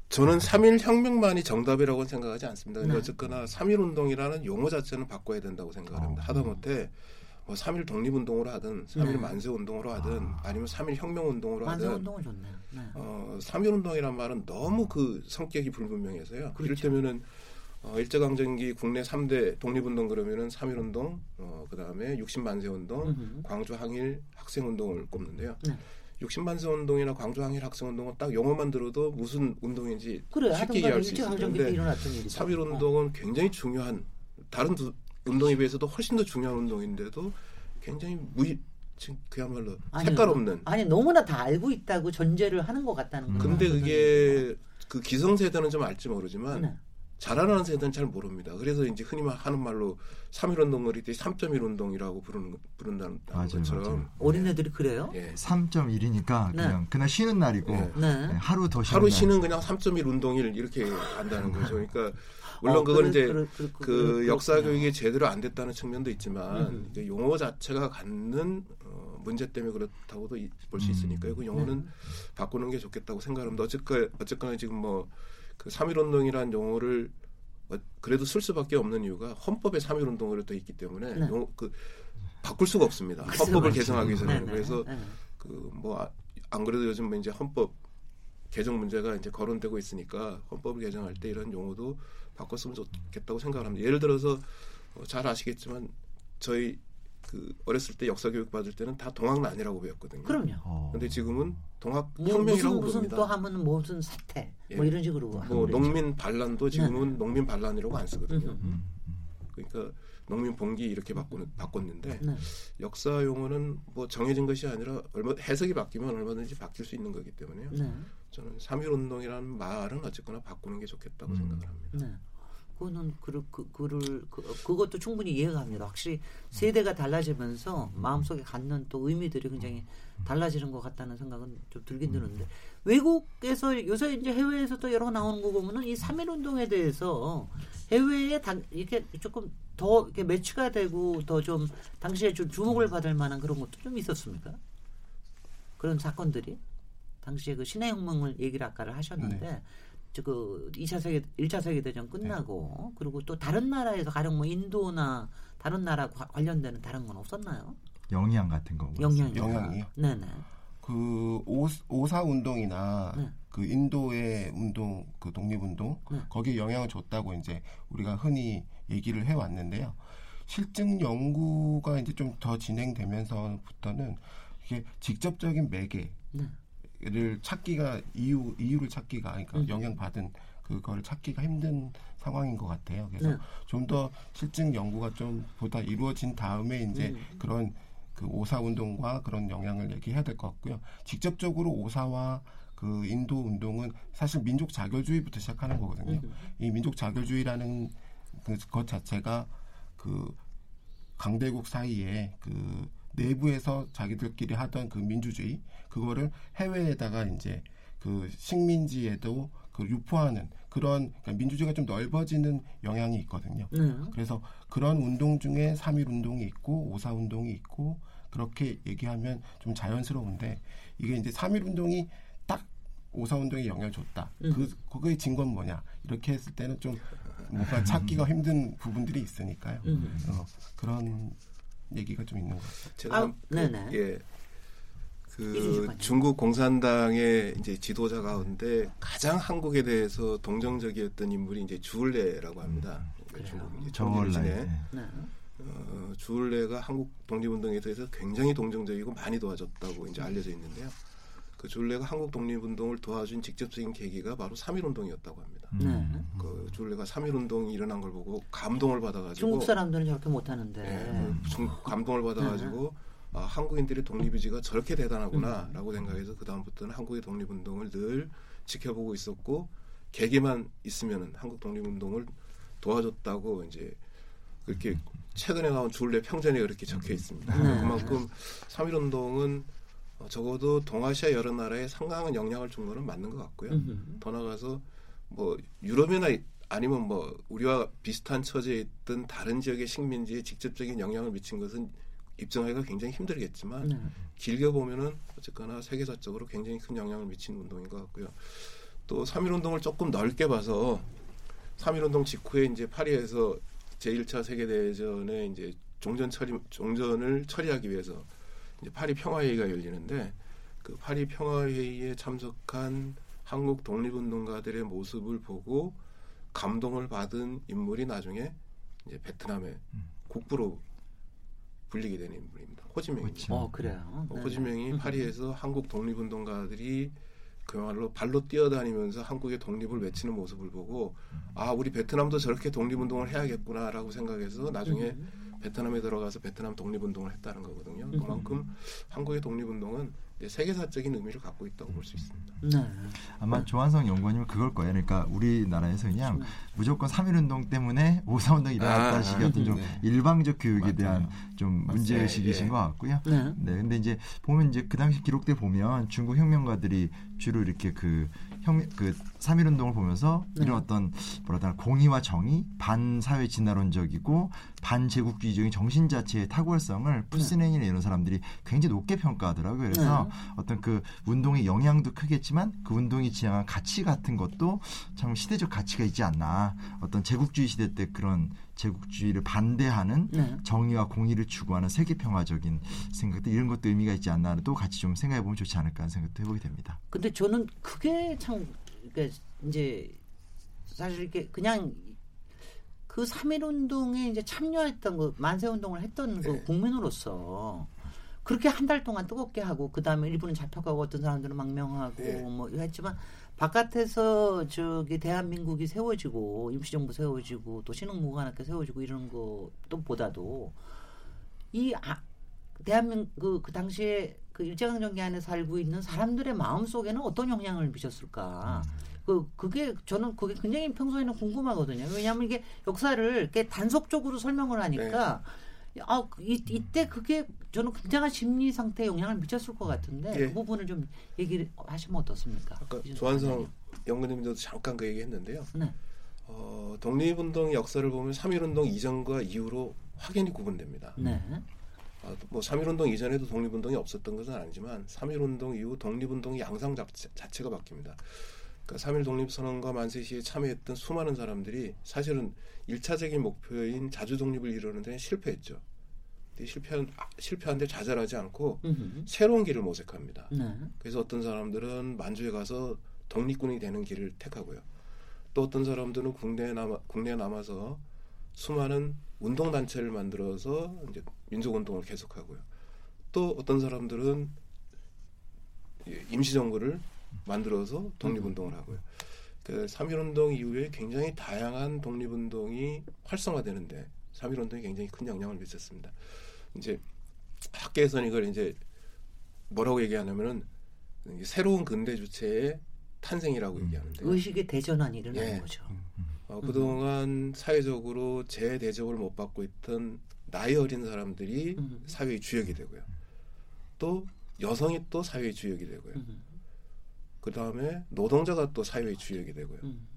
[SPEAKER 3] 저는 3.1 혁명만이 정답이라고 생각하지 않습니다. 근데
[SPEAKER 1] 네.
[SPEAKER 3] 어쨌거나 3.1 운동이라는 용어 자체는 바꿔야 된다고 생각을 합니다. 하다못해 뭐3.1 독립운동으로 하든 3.1
[SPEAKER 1] 네.
[SPEAKER 3] 만세운동으로 하든 아 니면 3.1 혁명운동으로
[SPEAKER 1] 만세
[SPEAKER 3] 하든
[SPEAKER 1] 운동은 좋네요. 네.
[SPEAKER 3] 어, 3.1 운동이란 말은 너무 그 성격이 불분명해서요.
[SPEAKER 1] 그렇죠.
[SPEAKER 3] 이를테면은 어, 일제강점기 국내 3대 독립운동 그러면은 3.1 운동, 어, 그 다음에 60만세 운동,
[SPEAKER 1] 음흠.
[SPEAKER 3] 광주 항일 학생 운동을 꼽는데요.
[SPEAKER 1] 네.
[SPEAKER 3] 60만세 운동이나 광주 항일 학생 운동은 딱 용어만 들어도 무슨 운동인지
[SPEAKER 1] 그래
[SPEAKER 3] 쉽게 이해할 수
[SPEAKER 1] 일제
[SPEAKER 3] 있어요.
[SPEAKER 1] 강점기 때
[SPEAKER 3] 근데
[SPEAKER 1] 일어났던 일이죠.
[SPEAKER 3] 3.1 운동은 굉장히 중요한 다른 두, 운동에 비해서도 훨씬 더 중요한 운동인데도 굉장히 무의 지금 그야말로
[SPEAKER 1] 아니,
[SPEAKER 3] 색깔 없는
[SPEAKER 1] 아니 너무나 다 알고 있다고 전제를 하는 것 같다는 거예요.
[SPEAKER 3] 근데 그게 그 기성세대는 좀 알지 모르지만
[SPEAKER 1] 네.
[SPEAKER 3] 잘하는 세대는 잘 모릅니다. 그래서 이제 흔히 말- 하는 말로 3.1 운동을 이때 3.1 운동이라고 부르는 부른다는
[SPEAKER 4] 맞아요,
[SPEAKER 3] 것처럼
[SPEAKER 4] 맞아요.
[SPEAKER 1] 어린애들이 그래요?
[SPEAKER 3] 예.
[SPEAKER 4] 3.1이니까
[SPEAKER 1] 네.
[SPEAKER 4] 그냥 그날 쉬는 날이고
[SPEAKER 3] 네.
[SPEAKER 1] 네.
[SPEAKER 4] 네, 하루 더 쉬는
[SPEAKER 3] 하루
[SPEAKER 4] 날.
[SPEAKER 3] 쉬는 그냥 3.1 운동일 이렇게 안다는 거죠. 그러니까 물론
[SPEAKER 1] 어,
[SPEAKER 3] 그건
[SPEAKER 1] 그래,
[SPEAKER 3] 이제
[SPEAKER 1] 그래, 그래,
[SPEAKER 3] 그 역사. 교육이 제대로 안 됐다는 측면도 있지만
[SPEAKER 1] 음.
[SPEAKER 3] 용어 자체가 갖는 어, 문제 때문에 그렇다고도 볼수
[SPEAKER 4] 음.
[SPEAKER 3] 있으니까요. 그 용어는
[SPEAKER 1] 네.
[SPEAKER 3] 바꾸는 게 좋겠다고 생각합니다. 어쨌거나 어쨌거나 지금 뭐 그 3.1 운동이라는 용어를 어, 그래도 쓸 수밖에 없는 이유가 헌법에 3.1 운동으로 돼 있기 때문에
[SPEAKER 1] 네.
[SPEAKER 3] 용, 그 바꿀 수가 없습니다. 헌법을. 개정하기
[SPEAKER 1] 네,
[SPEAKER 3] 위해서는
[SPEAKER 1] 네,
[SPEAKER 3] 그래서
[SPEAKER 1] 네.
[SPEAKER 3] 그뭐 안 그래도 요즘 뭐 이제 헌법 개정 문제가 이제 거론되고 있으니까 헌법을 개정할 때 이런 용어도 바꿨으면 좋겠다고 생각을 합니다. 예를 들어서 어, 잘 아시겠지만 저희 그 어렸을 때 역사 교육 받을 때는 다 동학난이라고 배웠거든요.
[SPEAKER 1] 그럼요.
[SPEAKER 4] 어.
[SPEAKER 3] 근데 지금은 동학
[SPEAKER 1] 뭐,
[SPEAKER 3] 혁명이라고
[SPEAKER 1] 무슨 무슨
[SPEAKER 3] 부릅니다.
[SPEAKER 1] 또 하면 무슨 사태 뭐
[SPEAKER 3] 예.
[SPEAKER 1] 이런 식으로
[SPEAKER 3] 뭐. 농민 반란도 지금은 농민 반란이라고 안 쓰거든요.
[SPEAKER 1] 음흠.
[SPEAKER 4] 음, 음.
[SPEAKER 3] 그러니까 농민 봉기 이렇게 바꾸, 바꿨는데
[SPEAKER 1] 네.
[SPEAKER 3] 역사 용어는 뭐 정해진 것이 아니라 얼마 해석이 바뀌면 얼마든지 바뀔 수 있는 거기 때문에요.
[SPEAKER 1] 네.
[SPEAKER 3] 저는 3.1 운동이라는 말은 어쨌거나 바꾸는 게 좋겠다고
[SPEAKER 4] 음.
[SPEAKER 3] 생각을 합니다.
[SPEAKER 1] 네. 그거는 그, 그, 그를 그, 그것도 충분히 이해가 갑니다. 확실히 세대가 달라지면서 마음속에 갖는 또 의미들이 굉장히 달라지는 것 같다는 생각은 좀 들긴 드는데 외국에서 요새 이제 해외에서 또 여러 거 나오는 거 보면은 이3.1 운동에 대해서 해외에 당, 이렇게 조금 더 이렇게 매치가 되고 더 좀 당시에 좀 주목을 받을 만한 그런 것도 좀 있었습니까? 그런 사건들이 당시에 그 신의 혁명을 얘기를 아까를 하셨는데 저 그 2차 세계 1차 세계 대전 끝나고 그리고 또 다른 나라에서 가령 뭐 인도나 다른 나라 과- 관련되는 다른 건 없었나요?
[SPEAKER 4] 영향 같은 거.
[SPEAKER 1] 영향이
[SPEAKER 5] 영향이요?
[SPEAKER 1] 네 네.
[SPEAKER 5] 그 오, 오사 운동이나
[SPEAKER 1] 네.
[SPEAKER 5] 그 인도의 운동 그 독립운동
[SPEAKER 1] 네.
[SPEAKER 5] 거기에 영향을 줬다고 이제 우리가 흔히 얘기를 해 왔는데요. 실증 연구가 이제 좀 더 진행되면서부터는 이게 직접적인 매개 를
[SPEAKER 1] 네.
[SPEAKER 5] 찾기가 이유 이유를 찾기가 그러니까
[SPEAKER 1] 음.
[SPEAKER 5] 영향 받은 그걸 찾기가 힘든 상황인 것 같아요. 그래서
[SPEAKER 1] 네.
[SPEAKER 5] 좀더 실증 연구가 좀 보다 이루어진 다음에 이제
[SPEAKER 1] 음.
[SPEAKER 5] 그런 그 오사 운동과 그런 영향을 얘기해야 될 것 같고요. 직접적으로 오사와 그 인도 운동은 사실 민족 자결주의부터 시작하는 거거든요.
[SPEAKER 1] 음.
[SPEAKER 5] 이 민족 자결주의라는 그것 자체가 그 강대국 사이에 그 내부에서 자기들끼리 하던 그 민주주의 그거를 해외에다가 이제 그 식민지에도 그 유포하는 그런 그러니까 민주주의가 좀 넓어지는 영향이 있거든요.
[SPEAKER 1] 네.
[SPEAKER 5] 그래서 그런 운동 중에 3.1 운동이 있고 5.4 운동이 있고 그렇게 얘기하면 좀 자연스러운데 이게 이제 3.1 운동이 딱5.4 운동에 영향을 줬다.
[SPEAKER 1] 음.
[SPEAKER 5] 그 그거의 증거는 뭐냐? 이렇게 했을 때는 좀 뭔가 찾기가 힘든 부분들이 있으니까요.
[SPEAKER 1] 음.
[SPEAKER 5] 어, 그런 얘기가 좀 있는 것 같아요.
[SPEAKER 3] 제가
[SPEAKER 1] 아,
[SPEAKER 3] 그,
[SPEAKER 1] 네네.
[SPEAKER 3] 예. 그. 중국 공산당의 이제 지도자 가운데 가장 한국에 대해서 동정적이었던 인물이 이제 주울레라고 합니다.
[SPEAKER 1] 그래요?
[SPEAKER 3] 중국. 지내.
[SPEAKER 1] 네.
[SPEAKER 3] 어, 주울레가 한국 독립운동에 대해서 굉장히 동정적이고 많이 도와줬다고 이제 알려져 있는데요. 그 주울레가 한국 독립운동을 도와준 직접적인 계기가 바로 3.1 운동이었다고 합니다.
[SPEAKER 1] 네.
[SPEAKER 3] 그 주울레가 3.1 운동이 일어난 걸 보고 감동을 받아가지고
[SPEAKER 1] 중국 사람들은 저렇게 못하는데.
[SPEAKER 3] 그 중- 감동을 받아가지고 아, 한국인들의 독립의지가 저렇게 대단하구나라고 생각해서 그 다음부터는 한국의 독립운동을 늘 지켜보고 있었고 계기만 있으면은 한국 독립운동을 도와줬다고 이제 그렇게 최근에 나온 주울레 평전에 그렇게 적혀 있습니다.
[SPEAKER 1] 네.
[SPEAKER 3] 그만큼 3.1 운동은 어, 적어도 동아시아 여러 나라에 상당한 영향을 준 거는 맞는 것 같고요.
[SPEAKER 1] 음흠.
[SPEAKER 3] 더 나가서 뭐 유럽이나 아니면 뭐 우리와 비슷한 처지에 있던 다른 지역의 식민지에 직접적인 영향을 미친 것은 입증하기가 굉장히 힘들겠지만
[SPEAKER 1] 네.
[SPEAKER 3] 길게 보면은 어쨌거나 세계사적으로 굉장히 큰 영향을 미친 운동인 것 같고요. 또3.1 운동을 조금 넓게 봐서 3.1 운동 직후에 이제 파리에서 제1차 세계대전에 이제 종전 처리 종전을 처리하기 위해서 파리 평화회의가 열리는데 그 파리 평화회의에 참석한 한국 독립운동가들의 모습을 보고 감동을 받은 인물이 나중에 이제 베트남의 국부로 불리게 되는 인물입니다. 호지명입니다.
[SPEAKER 4] 호치민.
[SPEAKER 1] 어 그래요.
[SPEAKER 3] 어,
[SPEAKER 1] 네.
[SPEAKER 3] 호지명이 파리에서 한국 독립운동가들이 그야말로 발로 뛰어다니면서 한국의 독립을 외치는 모습을 보고 아 우리 베트남도 저렇게 독립운동을 해야겠구나라고 생각해서 나중에
[SPEAKER 1] 음.
[SPEAKER 3] 베트남에 들어가서 베트남 독립운동을 했다는 거거든요.
[SPEAKER 1] 음.
[SPEAKER 3] 그만큼 한국의 독립운동은 세계사적인 의미를 갖고 있다고 볼 수 있습니다.
[SPEAKER 1] 네.
[SPEAKER 4] 아마 조한성 연구원님은 그걸 거예요. 그러니까 우리나라에서 그냥 무조건 3.1 운동 때문에 5.4 운동이 일어났다는
[SPEAKER 3] 아,
[SPEAKER 4] 식의 어떤 좀
[SPEAKER 5] 네.
[SPEAKER 4] 일방적 교육에
[SPEAKER 5] 맞아요.
[SPEAKER 4] 대한 좀 문제
[SPEAKER 5] 맞아요.
[SPEAKER 4] 의식이신
[SPEAKER 3] 예.
[SPEAKER 4] 것 같고요.
[SPEAKER 1] 네.
[SPEAKER 4] 네, 근데 이제 보면 이제 그 당시 기록들 보면 중국 혁명가들이 주로 이렇게 그 혁명 그3.1 운동을 보면서
[SPEAKER 1] 네.
[SPEAKER 4] 이런 어떤 뭐랄까 공의와 정의, 반사회 진화론적이고 반제국주의적인 정신 자체의 탁월성을 푸스냉이나 이런 사람들이 굉장히 높게 평가하더라고요. 그래서 어떤 그 운동의 영향도 크겠지만 그 운동이 지향한 가치 같은 것도 참 시대적 가치가 있지 않나. 어떤 제국주의 시대 때 그런 제국주의를 반대하는
[SPEAKER 1] 네.
[SPEAKER 4] 정의와 공의를 추구하는 세계 평화적인 생각들 이런 것도 의미가 있지 않나도 같이 좀 생각해 보면 좋지 않을까 하는 생각도 해보게 됩니다.
[SPEAKER 1] 근데 저는 그게 참 그러니까 이제 사실 이렇게 그냥 그3.1 운동에 이제 참여했던 그 만세 운동을 했던 그
[SPEAKER 3] 네.
[SPEAKER 1] 국민으로서 그렇게 한 달 동안 뜨겁게 하고 그 다음에 일부는 잡혀가고 어떤 사람들은 망명하고
[SPEAKER 3] 예.
[SPEAKER 1] 뭐 했지만 바깥에서 저기 대한민국이 세워지고 임시정부 세워지고 또 신흥무관학교 세워지고 이런 것도 보다도 이 아, 대한민국 그, 그 당시에 그 일제강점기 안에 살고 있는 사람들의 마음 속에는 어떤 영향을 미쳤을까? 그 그게 저는 그게 굉장히 평소에는 궁금하거든요. 왜냐하면 이게 역사를 이렇게 단속적으로 설명을 하니까 아 이, 이때 그게 저는 굉장한 심리 상태에 영향을 미쳤을 것 같은데
[SPEAKER 3] 예.
[SPEAKER 1] 그 부분을 좀 얘기를 하시면 어떻습니까?
[SPEAKER 3] 아까 조한성. 연구님도 잠깐 그 얘기했는데요.
[SPEAKER 1] 네.
[SPEAKER 3] 어, 독립운동 역사를 보면 3.1운동 이전과 이후로 확연히 구분됩니다.
[SPEAKER 1] 네.
[SPEAKER 3] 아, 뭐 3.1운동 이전에도 독립운동이 없었던 것은 아니지만 3.1운동 이후 독립운동의 양상 자체, 자체가 바뀝니다. 그러니까 3.1 독립선언과 만세 시에 참여했던 수많은 사람들이 사실은 1차적인 목표인 자주 독립을 이루는 데는 실패했죠. 실패한, 아, 실패한데 좌절하지 않고
[SPEAKER 1] 음흠.
[SPEAKER 3] 새로운 길을 모색합니다.
[SPEAKER 1] 네.
[SPEAKER 3] 그래서 어떤 사람들은 만주에 가서 독립군이 되는 길을 택하고요. 또 어떤 사람들은 국내에 남아 국내에 남아서 수많은 운동 단체를 만들어서 이제 민족 운동을 계속하고요. 또 어떤 사람들은 임시 정부를 만들어서 독립 운동을 하고요. 그 3.1 운동 이후에 굉장히 다양한 독립 운동이 활성화되는데 3.1 운동이 굉장히 큰 영향을 미쳤습니다. 이제 학계에서는 이걸 이제 뭐라고 얘기하냐면은 새로운 근대 주체의 탄생이라고 얘기하는데
[SPEAKER 1] 의식의 대전환이 일어나는
[SPEAKER 3] 예.
[SPEAKER 1] 거죠.
[SPEAKER 3] 어, 그동안 사회적으로 재대접을 못 받고 있던 나이 어린 사람들이
[SPEAKER 1] 음.
[SPEAKER 3] 사회의 주역이 되고요. 또 여성이 또 사회의 주역이 되고요.
[SPEAKER 1] 음.
[SPEAKER 3] 그 다음에 노동자가 또 사회의 주역이 되고요.
[SPEAKER 1] 음.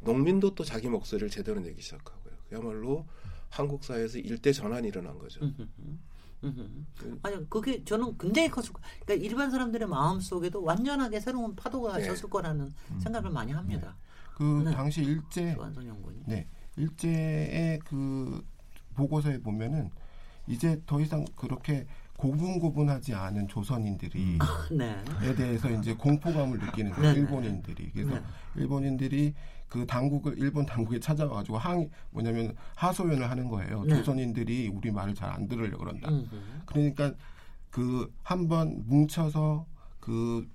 [SPEAKER 3] 농민도 또 자기 목소리를 제대로 내기 시작하고요. 그야말로 한국 사회에서 일대 전환이 일어난 거죠.
[SPEAKER 1] 음흠. 음흠.
[SPEAKER 3] 그-
[SPEAKER 1] 아니 그게 저는 굉장히 컸을 거. 그러니까 일반 사람들의 마음 속에도 완전하게 새로운 파도가
[SPEAKER 3] 네.
[SPEAKER 1] 쳤을 거라는 생각을 많이 합니다.
[SPEAKER 5] 그
[SPEAKER 1] 네.
[SPEAKER 5] 당시 일제. 네 일제의 그 보고서에 보면은 이제 더 이상 그렇게 고분고분하지 않은 조선인들이
[SPEAKER 1] 네.
[SPEAKER 5] 에 대해서 이제 공포감을 느끼는 거예요.
[SPEAKER 1] 네네.
[SPEAKER 5] 일본인들이. 그래서
[SPEAKER 1] 네.
[SPEAKER 5] 일본인들이 그 당국을 일본 당국에 찾아가지고 항의 뭐냐면 하소연을 하는 거예요.
[SPEAKER 1] 네.
[SPEAKER 5] 조선인들이 우리 말을 잘 안 들으려 그런다.
[SPEAKER 1] 음흠.
[SPEAKER 5] 그러니까 그 한번 뭉쳐서 그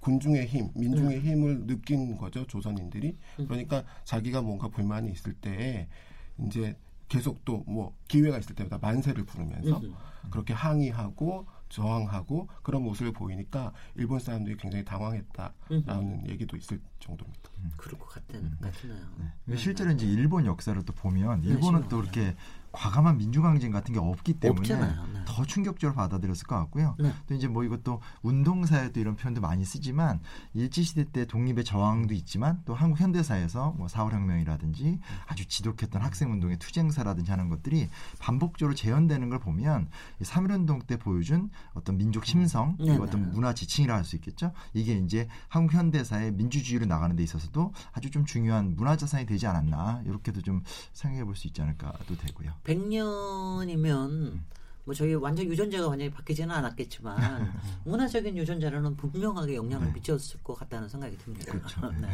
[SPEAKER 5] 군중의 힘, 민중의
[SPEAKER 1] 네.
[SPEAKER 5] 힘을 느낀 거죠 조선인들이.
[SPEAKER 1] 음.
[SPEAKER 5] 그러니까 자기가 뭔가 불만이 있을 때 이제 계속 또 뭐 기회가 있을 때마다 만세를 부르면서
[SPEAKER 1] 음흠.
[SPEAKER 5] 그렇게 항의하고 저항하고 그런 모습을 보이니까 일본 사람들이 굉장히 당황했다라는 얘기도 있을 정도입니다.
[SPEAKER 1] 그럴 것 같은 같으네요.
[SPEAKER 4] 네. 실제로 이제 일본 역사를 또 보면 일본은
[SPEAKER 1] 네,
[SPEAKER 4] 또 이렇게 과감한 민주강쟁 같은 게 없기 때문에
[SPEAKER 1] 없잖아요. 네.
[SPEAKER 4] 더 충격적으로 받아들였을 것 같고요.
[SPEAKER 1] 네.
[SPEAKER 4] 또 이제 뭐 이것도 운동사에 또 이런 표현도 많이 쓰지만 일제시대 때 독립의 저항도 있지만 또 한국 현대사에서 뭐 4.5혁명이라든지 아주 지독했던 학생운동의 투쟁사라든지 하는 것들이 반복적으로 재현되는 걸 보면 3.1운동 때 보여준 어떤 민족 심성. 그리고 어떤 문화 지층이라 할 수 있겠죠. 이게 이제 한국 현대사의 민주주의로 나가는 데 있어서도 아주 좀 중요한 문화 자산이 되지 않았나 이렇게도 좀 생각해 볼 수 있지 않을까도 되고요.
[SPEAKER 1] 100년이면 뭐 저희 완전 유전자가 완전히 바뀌지는 않았겠지만 문화적인 유전자로는 분명하게 영향을 미쳤을 것 같다는 생각이 듭니다.
[SPEAKER 4] 그렇죠.
[SPEAKER 1] 네.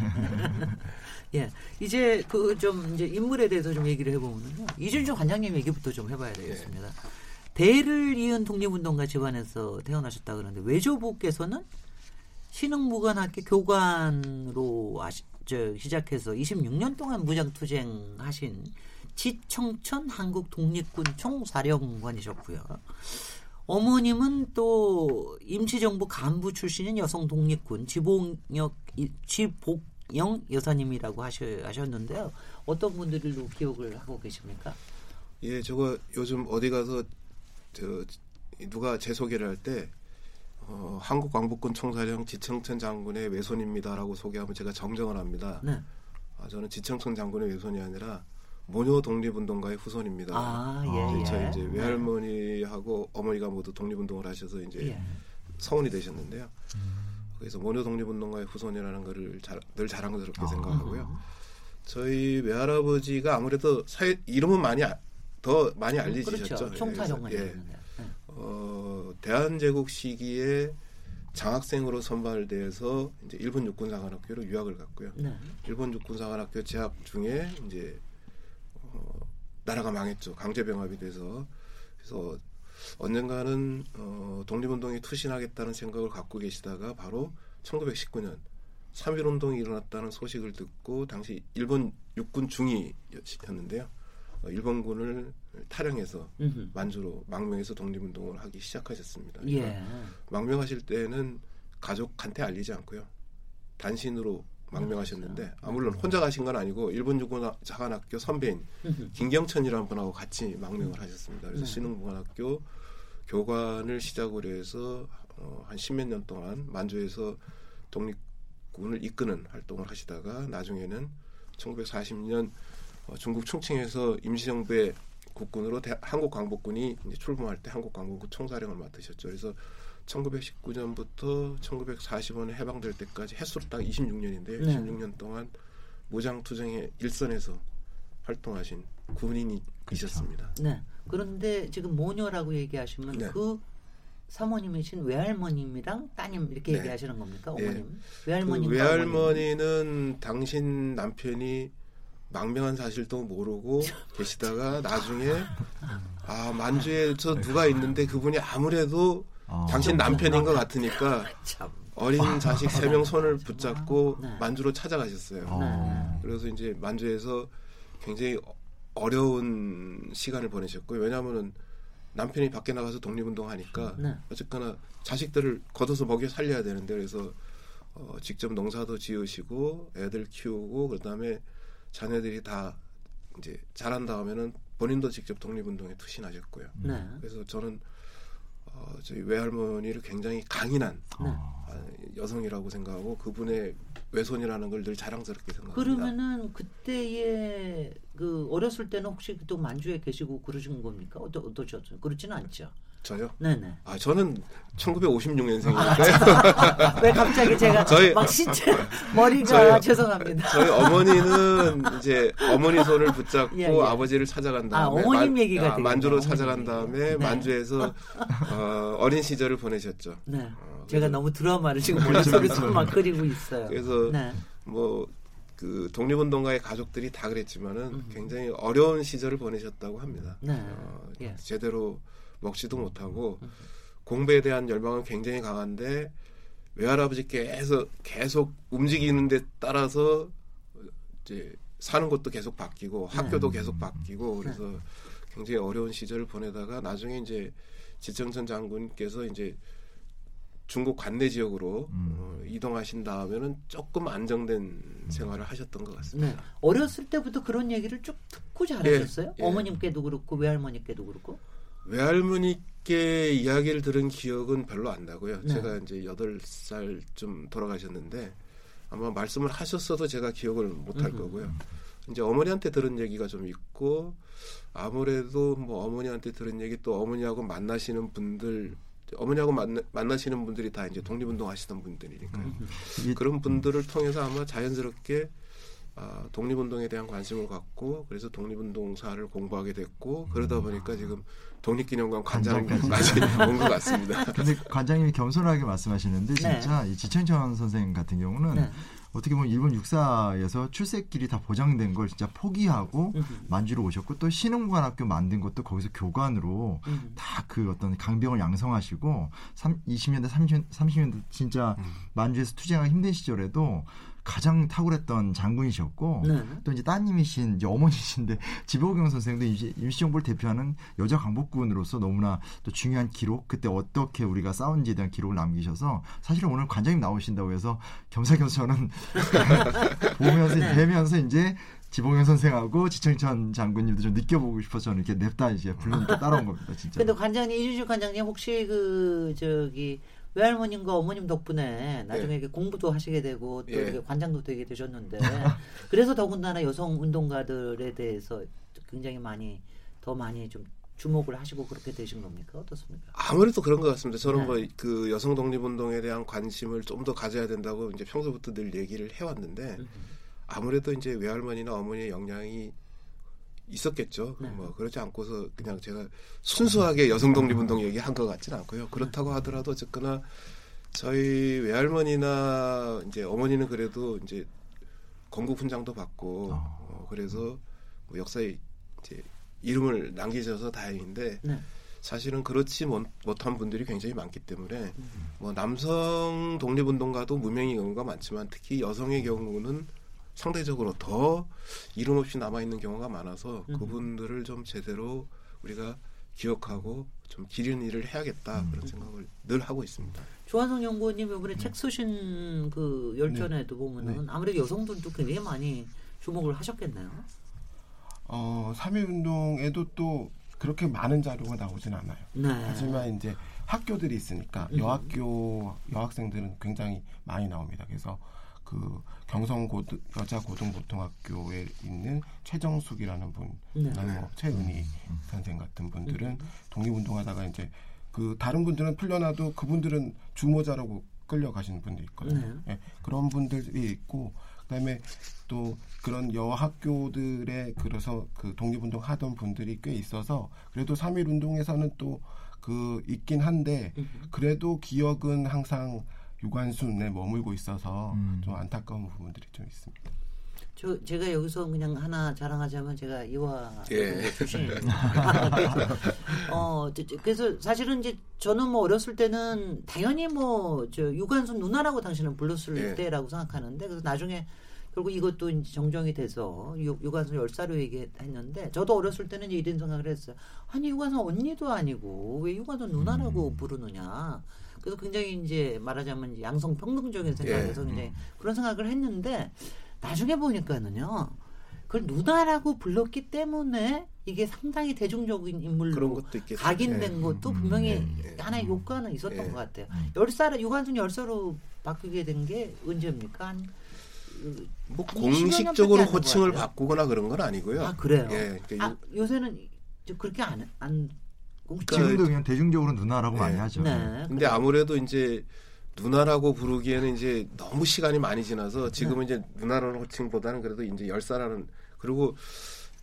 [SPEAKER 1] 예, 이제 그 좀 이제 인물에 대해서 좀 얘기를 해보면요. 이준석 관장님 얘기부터 좀 해봐야 되겠습니다. 대를 이은 독립운동가 집안에서 태어나셨다 그러는데 외조부께서는 신흥무관학교 교관으로 하시, 저, 시작해서 26년 동안 무장투쟁하신 지청천 한국 독립군 총사령관이셨고요. 어머님은 또 임시정부 간부 출신인 여성 독립군 지봉역 지복영 여사님이라고 하셨는데요. 어떤 분들로 기억을 하고 계십니까?
[SPEAKER 3] 예, 저거 요즘 어디 가서 저 누가 제 소개를 할때 어, 한국 광복군 총사령 지청천 장군의 외손입니다라고 소개하면 제가 정정을 합니다.
[SPEAKER 1] 네.
[SPEAKER 3] 아, 저는 지청천 장군의 외손이 아니라 모녀 독립운동가의 후손입니다.
[SPEAKER 1] 아,
[SPEAKER 4] 아,
[SPEAKER 1] 예, 예.
[SPEAKER 3] 저희 이제
[SPEAKER 1] 네.
[SPEAKER 3] 외할머니하고 어머니가 모두 독립운동을 하셔서 이제
[SPEAKER 1] 예.
[SPEAKER 3] 성운이 되셨는데요. 그래서 모녀 독립운동가의 후손이라는 것을 자, 늘 자랑스럽게
[SPEAKER 4] 아.
[SPEAKER 3] 생각하고요. 저희 외할아버지가 아무래도 사회 이름은 많이 아- 더 많이 알려지셨죠.
[SPEAKER 1] 그렇죠. 총사령관이
[SPEAKER 3] 예.
[SPEAKER 1] 었는데 네.
[SPEAKER 3] 어, 대한제국 시기에 장학생으로 선발돼서 이제 일본 육군사관학교로 유학을 갔고요.
[SPEAKER 1] 네.
[SPEAKER 3] 일본 육군사관학교 재학 중에 이제 어, 나라가 망했죠. 강제병합이 돼서 그래서 언젠가는 어, 독립운동에 투신하겠다는 생각을 갖고 계시다가 바로 1919년 3.1 운동이 일어났다는 소식을 듣고 당시 일본 육군 중위였는데요. 어, 일본군을 탈영해서
[SPEAKER 1] 음흠.
[SPEAKER 3] 만주로 망명해서 독립운동을 하기 시작하셨습니다.
[SPEAKER 1] 예.
[SPEAKER 3] 망명하실 때는 가족한테 알리지 않고요. 단신으로 망명하셨는데 아, 물론 혼자 가신 건 아니고 일본 육군 자관학교 선배인. 김경천이라는 분하고 같이 망명을 하셨습니다. 그래서
[SPEAKER 1] 네.
[SPEAKER 3] 신흥공안학교 교관을 시작으로 해서 어, 한 십몇 년 동안 만주에서 독립군을 이끄는 활동을 하시다가 나중에는 1940년 어, 중국 충칭에서 임시정부의 국군으로 대- 한국 광복군이 이제 출범할 때 한국 광복군 총사령을 맡으셨죠. 그래서 1919년부터 1945년 해방될 때까지 횟수로 딱 26년인데요.
[SPEAKER 1] 네.
[SPEAKER 3] 26년 동안 무장투쟁의 일선에서 활동하신 군인이셨습니다.
[SPEAKER 1] 네. 그런데 지금 모녀라고 얘기하시면
[SPEAKER 3] 네.
[SPEAKER 1] 그 사모님이신 외할머님이랑 따님 이렇게
[SPEAKER 3] 네.
[SPEAKER 1] 얘기하시는 겁니까?
[SPEAKER 3] 예.
[SPEAKER 1] 어머님.
[SPEAKER 3] 그
[SPEAKER 1] 외할머님과 어머님.
[SPEAKER 3] 외할머니는 당신 남편이 망명한 사실도 모르고 계시다가 나중에 아 만주에 저 누가 있는데 그분이 아무래도
[SPEAKER 4] 어.
[SPEAKER 3] 당신 남편인 것 같으니까
[SPEAKER 1] 참.
[SPEAKER 3] 어린 자식 세 명 손을 붙잡고
[SPEAKER 1] 네.
[SPEAKER 3] 만주로 찾아가셨어요.
[SPEAKER 4] 어.
[SPEAKER 3] 그래서 이제 만주에서 굉장히 어- 어려운 시간을 보내셨고요. 왜냐하면은 남편이 밖에 나가서 독립운동 하니까
[SPEAKER 1] 네.
[SPEAKER 3] 어쨌거나 자식들을 걷어서 먹여 살려야 되는데 그래서 어, 직접 농사도 지으시고 애들 키우고 그다음에 자녀들이 다 이제 자란 다음에는 본인도 직접 독립운동에 투신하셨고요.
[SPEAKER 1] 네.
[SPEAKER 3] 그래서 저는 어, 저희 외할머니를 굉장히 강인한
[SPEAKER 1] 네.
[SPEAKER 3] 아, 여성이라고 생각하고 그분의 외손이라는 걸 늘 자랑스럽게 생각합니다.
[SPEAKER 1] 그러면은 그때의 그 어렸을 때는 혹시 또 만주에 계시고 그러신 겁니까? 어떠, 어떠셨어요? 그렇지는 않죠.
[SPEAKER 3] 저요?
[SPEAKER 1] 네네.
[SPEAKER 3] 아 저는 1956년생이니까요.
[SPEAKER 1] 왜 갑자기 제가
[SPEAKER 3] 저희-
[SPEAKER 1] 막 신체 머리가
[SPEAKER 3] 저희-
[SPEAKER 1] 죄송합니다.
[SPEAKER 3] 저희 어머니는 이제 어머니 손을 붙잡고
[SPEAKER 1] 예, 예.
[SPEAKER 3] 아버지를 찾아간
[SPEAKER 1] 아,
[SPEAKER 3] 다음에
[SPEAKER 1] 어머님 얘기가 되겠네요.
[SPEAKER 3] 만주로 찾아간. 다음에
[SPEAKER 1] 네.
[SPEAKER 3] 만주에서 어, 어린 시절을 보내셨죠.
[SPEAKER 1] 네.
[SPEAKER 3] 어,
[SPEAKER 1] 제가 너무 드라마를 지금 머릿속에서 막 그리고 있어요.
[SPEAKER 3] 그래서
[SPEAKER 1] 네.
[SPEAKER 3] 뭐그 독립운동가의 가족들이 다 그랬지만은
[SPEAKER 1] 음.
[SPEAKER 3] 굉장히 어려운 시절을 보내셨다고 합니다.
[SPEAKER 1] 네.
[SPEAKER 3] 어,
[SPEAKER 1] 예.
[SPEAKER 3] 제대로 먹지도 못하고
[SPEAKER 1] 음.
[SPEAKER 3] 공부에 대한 열망은 굉장히 강한데 외할아버지께서 계속 움직이는 데 따라서 이제 사는 것도 계속 바뀌고 학교도
[SPEAKER 1] 네.
[SPEAKER 3] 계속 바뀌고 그래서 굉장히 어려운 시절을 보내다가 나중에 이제 지청천 장군께서 이제 중국 관내 지역으로
[SPEAKER 4] 음.
[SPEAKER 3] 어, 이동하신 다음에는 조금 안정된 생활을 하셨던 것 같습니다.
[SPEAKER 1] 네. 어렸을 때부터 그런 얘기를 쭉 듣고 자라셨어요?
[SPEAKER 3] 예, 예.
[SPEAKER 1] 어머님께도 그렇고 외할머니께도 그렇고.
[SPEAKER 3] 외할머니께 이야기를 들은 기억은 별로 안 나고요.
[SPEAKER 1] 네.
[SPEAKER 3] 제가 이제 여덟 살쯤 돌아가셨는데 아마 말씀을 하셨어도 제가 기억을 못할
[SPEAKER 1] 음흠.
[SPEAKER 3] 거고요. 이제 어머니한테 들은 얘기가 좀 있고 아무래도 뭐 어머니한테 들은 얘기 또 어머니하고 만나시는 분들 어머니하고 만나, 만나시는 분들이 다 이제 독립운동 하시던 분들이니까요.
[SPEAKER 4] 이게
[SPEAKER 3] 그런 분들을 통해서 아마 자연스럽게 아, 독립운동에 대한 관심을 갖고 그래서 독립운동사를 공부하게 됐고 그러다 보니까 지금 독립기념관 관장까지 온 것 같습니다.
[SPEAKER 4] 근데 관장님이 겸손하게 말씀하시는데
[SPEAKER 1] 네.
[SPEAKER 4] 진짜 이 지천천 선생 같은 경우는
[SPEAKER 1] 네.
[SPEAKER 4] 어떻게 보면 일본 육사에서 출세길이 다 보장된 걸 진짜 포기하고. 만주로 오셨고 또 신흥관학교 만든 것도 거기서 교관으로
[SPEAKER 1] 음.
[SPEAKER 4] 다그 어떤 강병을 양성하시고 3, 20년대 30, 30년대 진짜
[SPEAKER 3] 음.
[SPEAKER 4] 만주에서 투쟁하기 힘든 시절에도 가장 탁월했던 장군이셨고
[SPEAKER 1] 네.
[SPEAKER 4] 또 이제 따님이신 이제 어머니신데 지보경 선생도 임시정부를 대표하는 여자 강복군으로서 너무나 또 중요한 기록 그때 어떻게 우리가 싸운지에 대한 기록을 남기셔서 사실은 오늘 관장님 나오신다고 해서 겸사겸사 저는 보면서
[SPEAKER 1] 네.
[SPEAKER 4] 뵈면서 이제 지봉현 선생하고 지청천 장군님도 좀 느껴보고 싶어서 저는 이렇게 냅다 이제 부르니까 따라온 겁니다 진짜.
[SPEAKER 1] 근데 관장님 이준식 관장님 혹시 그 저기 외할머님과 어머님 덕분에 나중에
[SPEAKER 3] 예.
[SPEAKER 1] 공부도 하시게 되고 또
[SPEAKER 3] 예.
[SPEAKER 1] 이렇게 관장도 되게 되셨는데 그래서 더군다나 여성 운동가들에 대해서 굉장히 많이 더 많이 좀 주목을 하시고 그렇게 되신 겁니까 어떻습니까?
[SPEAKER 3] 아무래도 그런 것 같습니다. 저는
[SPEAKER 1] 네.
[SPEAKER 3] 뭐그 여성 독립운동에 대한 관심을 좀 더 가져야 된다고 이제 평소부터 늘 얘기를 해왔는데
[SPEAKER 1] 음.
[SPEAKER 3] 아무래도 이제 외할머니나 어머니의 영향이 있었겠죠.
[SPEAKER 1] 네.
[SPEAKER 3] 뭐 그렇지 않고서 그냥 제가 순수하게 여성 독립운동 얘기한 것 같지는 않고요. 그렇다고 하더라도 어쨌거나 저희 외할머니나 이제 어머니는 그래도 이제 건국 훈장도 받고
[SPEAKER 4] 어.
[SPEAKER 3] 어, 그래서 뭐 역사에 이제 이름을 남기셔서 다행인데
[SPEAKER 1] 네.
[SPEAKER 3] 사실은 그렇지 못, 한 분들이 굉장히 많기 때문에 뭐 남성 독립운동가도 무명의 경우가 많지만 특히 여성의 경우는 상대적으로 더 이름 없이 남아 있는 경우가 많아서 그분들을 좀 제대로 우리가 기억하고 좀 기린 일을 해야겠다 그런 생각을 늘 하고 있습니다.
[SPEAKER 1] 조한성 연구원님 이번에 네. 책 쓰신 그 열전에도 네. 보면은 네. 아무래도 여성들도 굉장히 많이 주목을 하셨겠네요.
[SPEAKER 5] 어, 3.1 운동에도 또 그렇게 많은 자료가 나오진 않아요. 네. 하지만 이제 학교들이 있으니까 음. 여학교 여학생들은 굉장히 많이 나옵니다. 그래서 그 경성 고등 여자 고등보통학교에 있는 최정숙이라는 분, 네. 뭐 최은희 음. 선생 같은 분들은 음. 독립운동하다가 이제 그 다른 분들은 풀려나도 그분들은 주모자라고 끌려가시는 분들이 있거든요. 네. 네, 그런 분들이 있고 그다음에 또 그런 여학교들에 그래서 그 독립운동 하던 분들이 꽤 있어서 그래도 3.1 운동에서는 또 그 있긴 한데 그래도 기억은 항상 유관순에 머물고 있어서 음. 좀 안타까운 부분들이 좀 있습니다.
[SPEAKER 1] 저 제가 여기서 그냥 하나 자랑하자면 제가 이화 예. 출신. 어 그래서 사실은 이제 저는 뭐 어렸을 때는 당연히 뭐 저 유관순 누나라고 당신은 불렀을 예. 때라고 생각하는데 그래서 나중에 결국 이것도 이제 정정이 돼서 유, 유관순 열사로 얘기했는데 저도 어렸을 때는 이런 생각을 했어요. 아니 유관순 언니도 아니고 왜 유관순 누나라고 음. 부르느냐. 그래서 굉장히 이제 말하자면 양성 평등적인 생각에서 예. 굉장히 음. 그런 생각을 했는데 나중에 보니까는요. 그걸 누나라고 불렀기 때문에 이게 상당히 대중적인 인물로 각인된 예. 것도 음, 분명히 예. 하나의 효과는 있었던 것 같아요. 열사를 유관순 열사로 바뀌게 된 게 언제입니까? 한,
[SPEAKER 3] 뭐 공식적으로 호칭을 바꾸거나 그런 건 아니고요.
[SPEAKER 1] 아 그래요. 예, 그러니까 아, 요새는 그렇게 안, 안
[SPEAKER 4] 그러니까 지금도 그냥 대중적으로 누나라고 네. 많이 하죠. 네.
[SPEAKER 3] 근데 아무래도 이제 누나라고 부르기에는 이제 너무 시간이 많이 지나서 지금은 네. 이제 누나라는 호칭보다는 그래도 이제 열사라는 그리고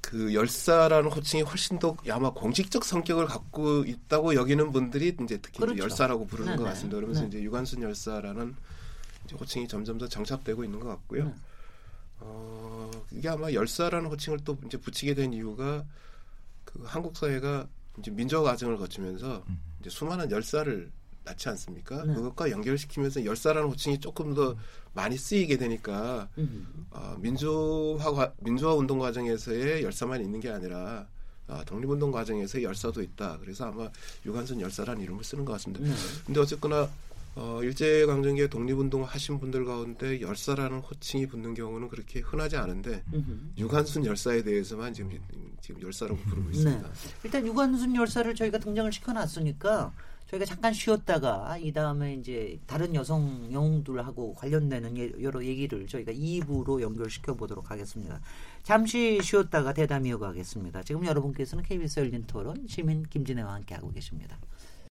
[SPEAKER 3] 그 열사라는 호칭이 훨씬 더 아마 공식적 성격을 갖고 있다고 여기는 분들이 이제 특히 그렇죠. 이제 열사라고 부르는 네것 네. 같습니다. 그러면서 네. 이제 유관순 열사라는 이제 호칭이 점점 더 정착되고 있는 것 같고요. 네. 어, 이게 아마 열사라는 호칭을 또 이제 붙이게 된 이유가 그 한국 사회가 이제 민족 과정을 거치면서 음. 이제 수많은 열사를 낳지 않습니까? 네. 그것과 연결시키면서 열사라는 호칭이 조금 더 많이 쓰이게 되니까 음. 어, 민주화 민주화 운동 과정에서의 열사만 있는 게 아니라 아, 독립운동 과정에서의 열사도 있다. 그래서 아마 유관순 열사라는 이름을 쓰는 것 같습니다. 네. 근데 어쨌거나 어, 일제강점기에 독립운동 하신 분들 가운데 열사라는 호칭이 붙는 경우는 그렇게 흔하지 않은데 음흠. 유관순 열사에 대해서만 지금 지금 열사라고 부르고 네. 있습니다. 네.
[SPEAKER 1] 일단 유관순 열사를 저희가 등장을 시켜놨으니까 저희가 잠깐 쉬었다가 이 다음에 이제 다른 여성 영웅들하고 관련되는 예, 여러 얘기를 저희가 2부로 연결시켜 보도록 하겠습니다. 잠시 쉬었다가 대담 이어 가겠습니다. 지금 여러분께서는 KBS 열린 토론 시민 김진애와 함께 하고 계십니다.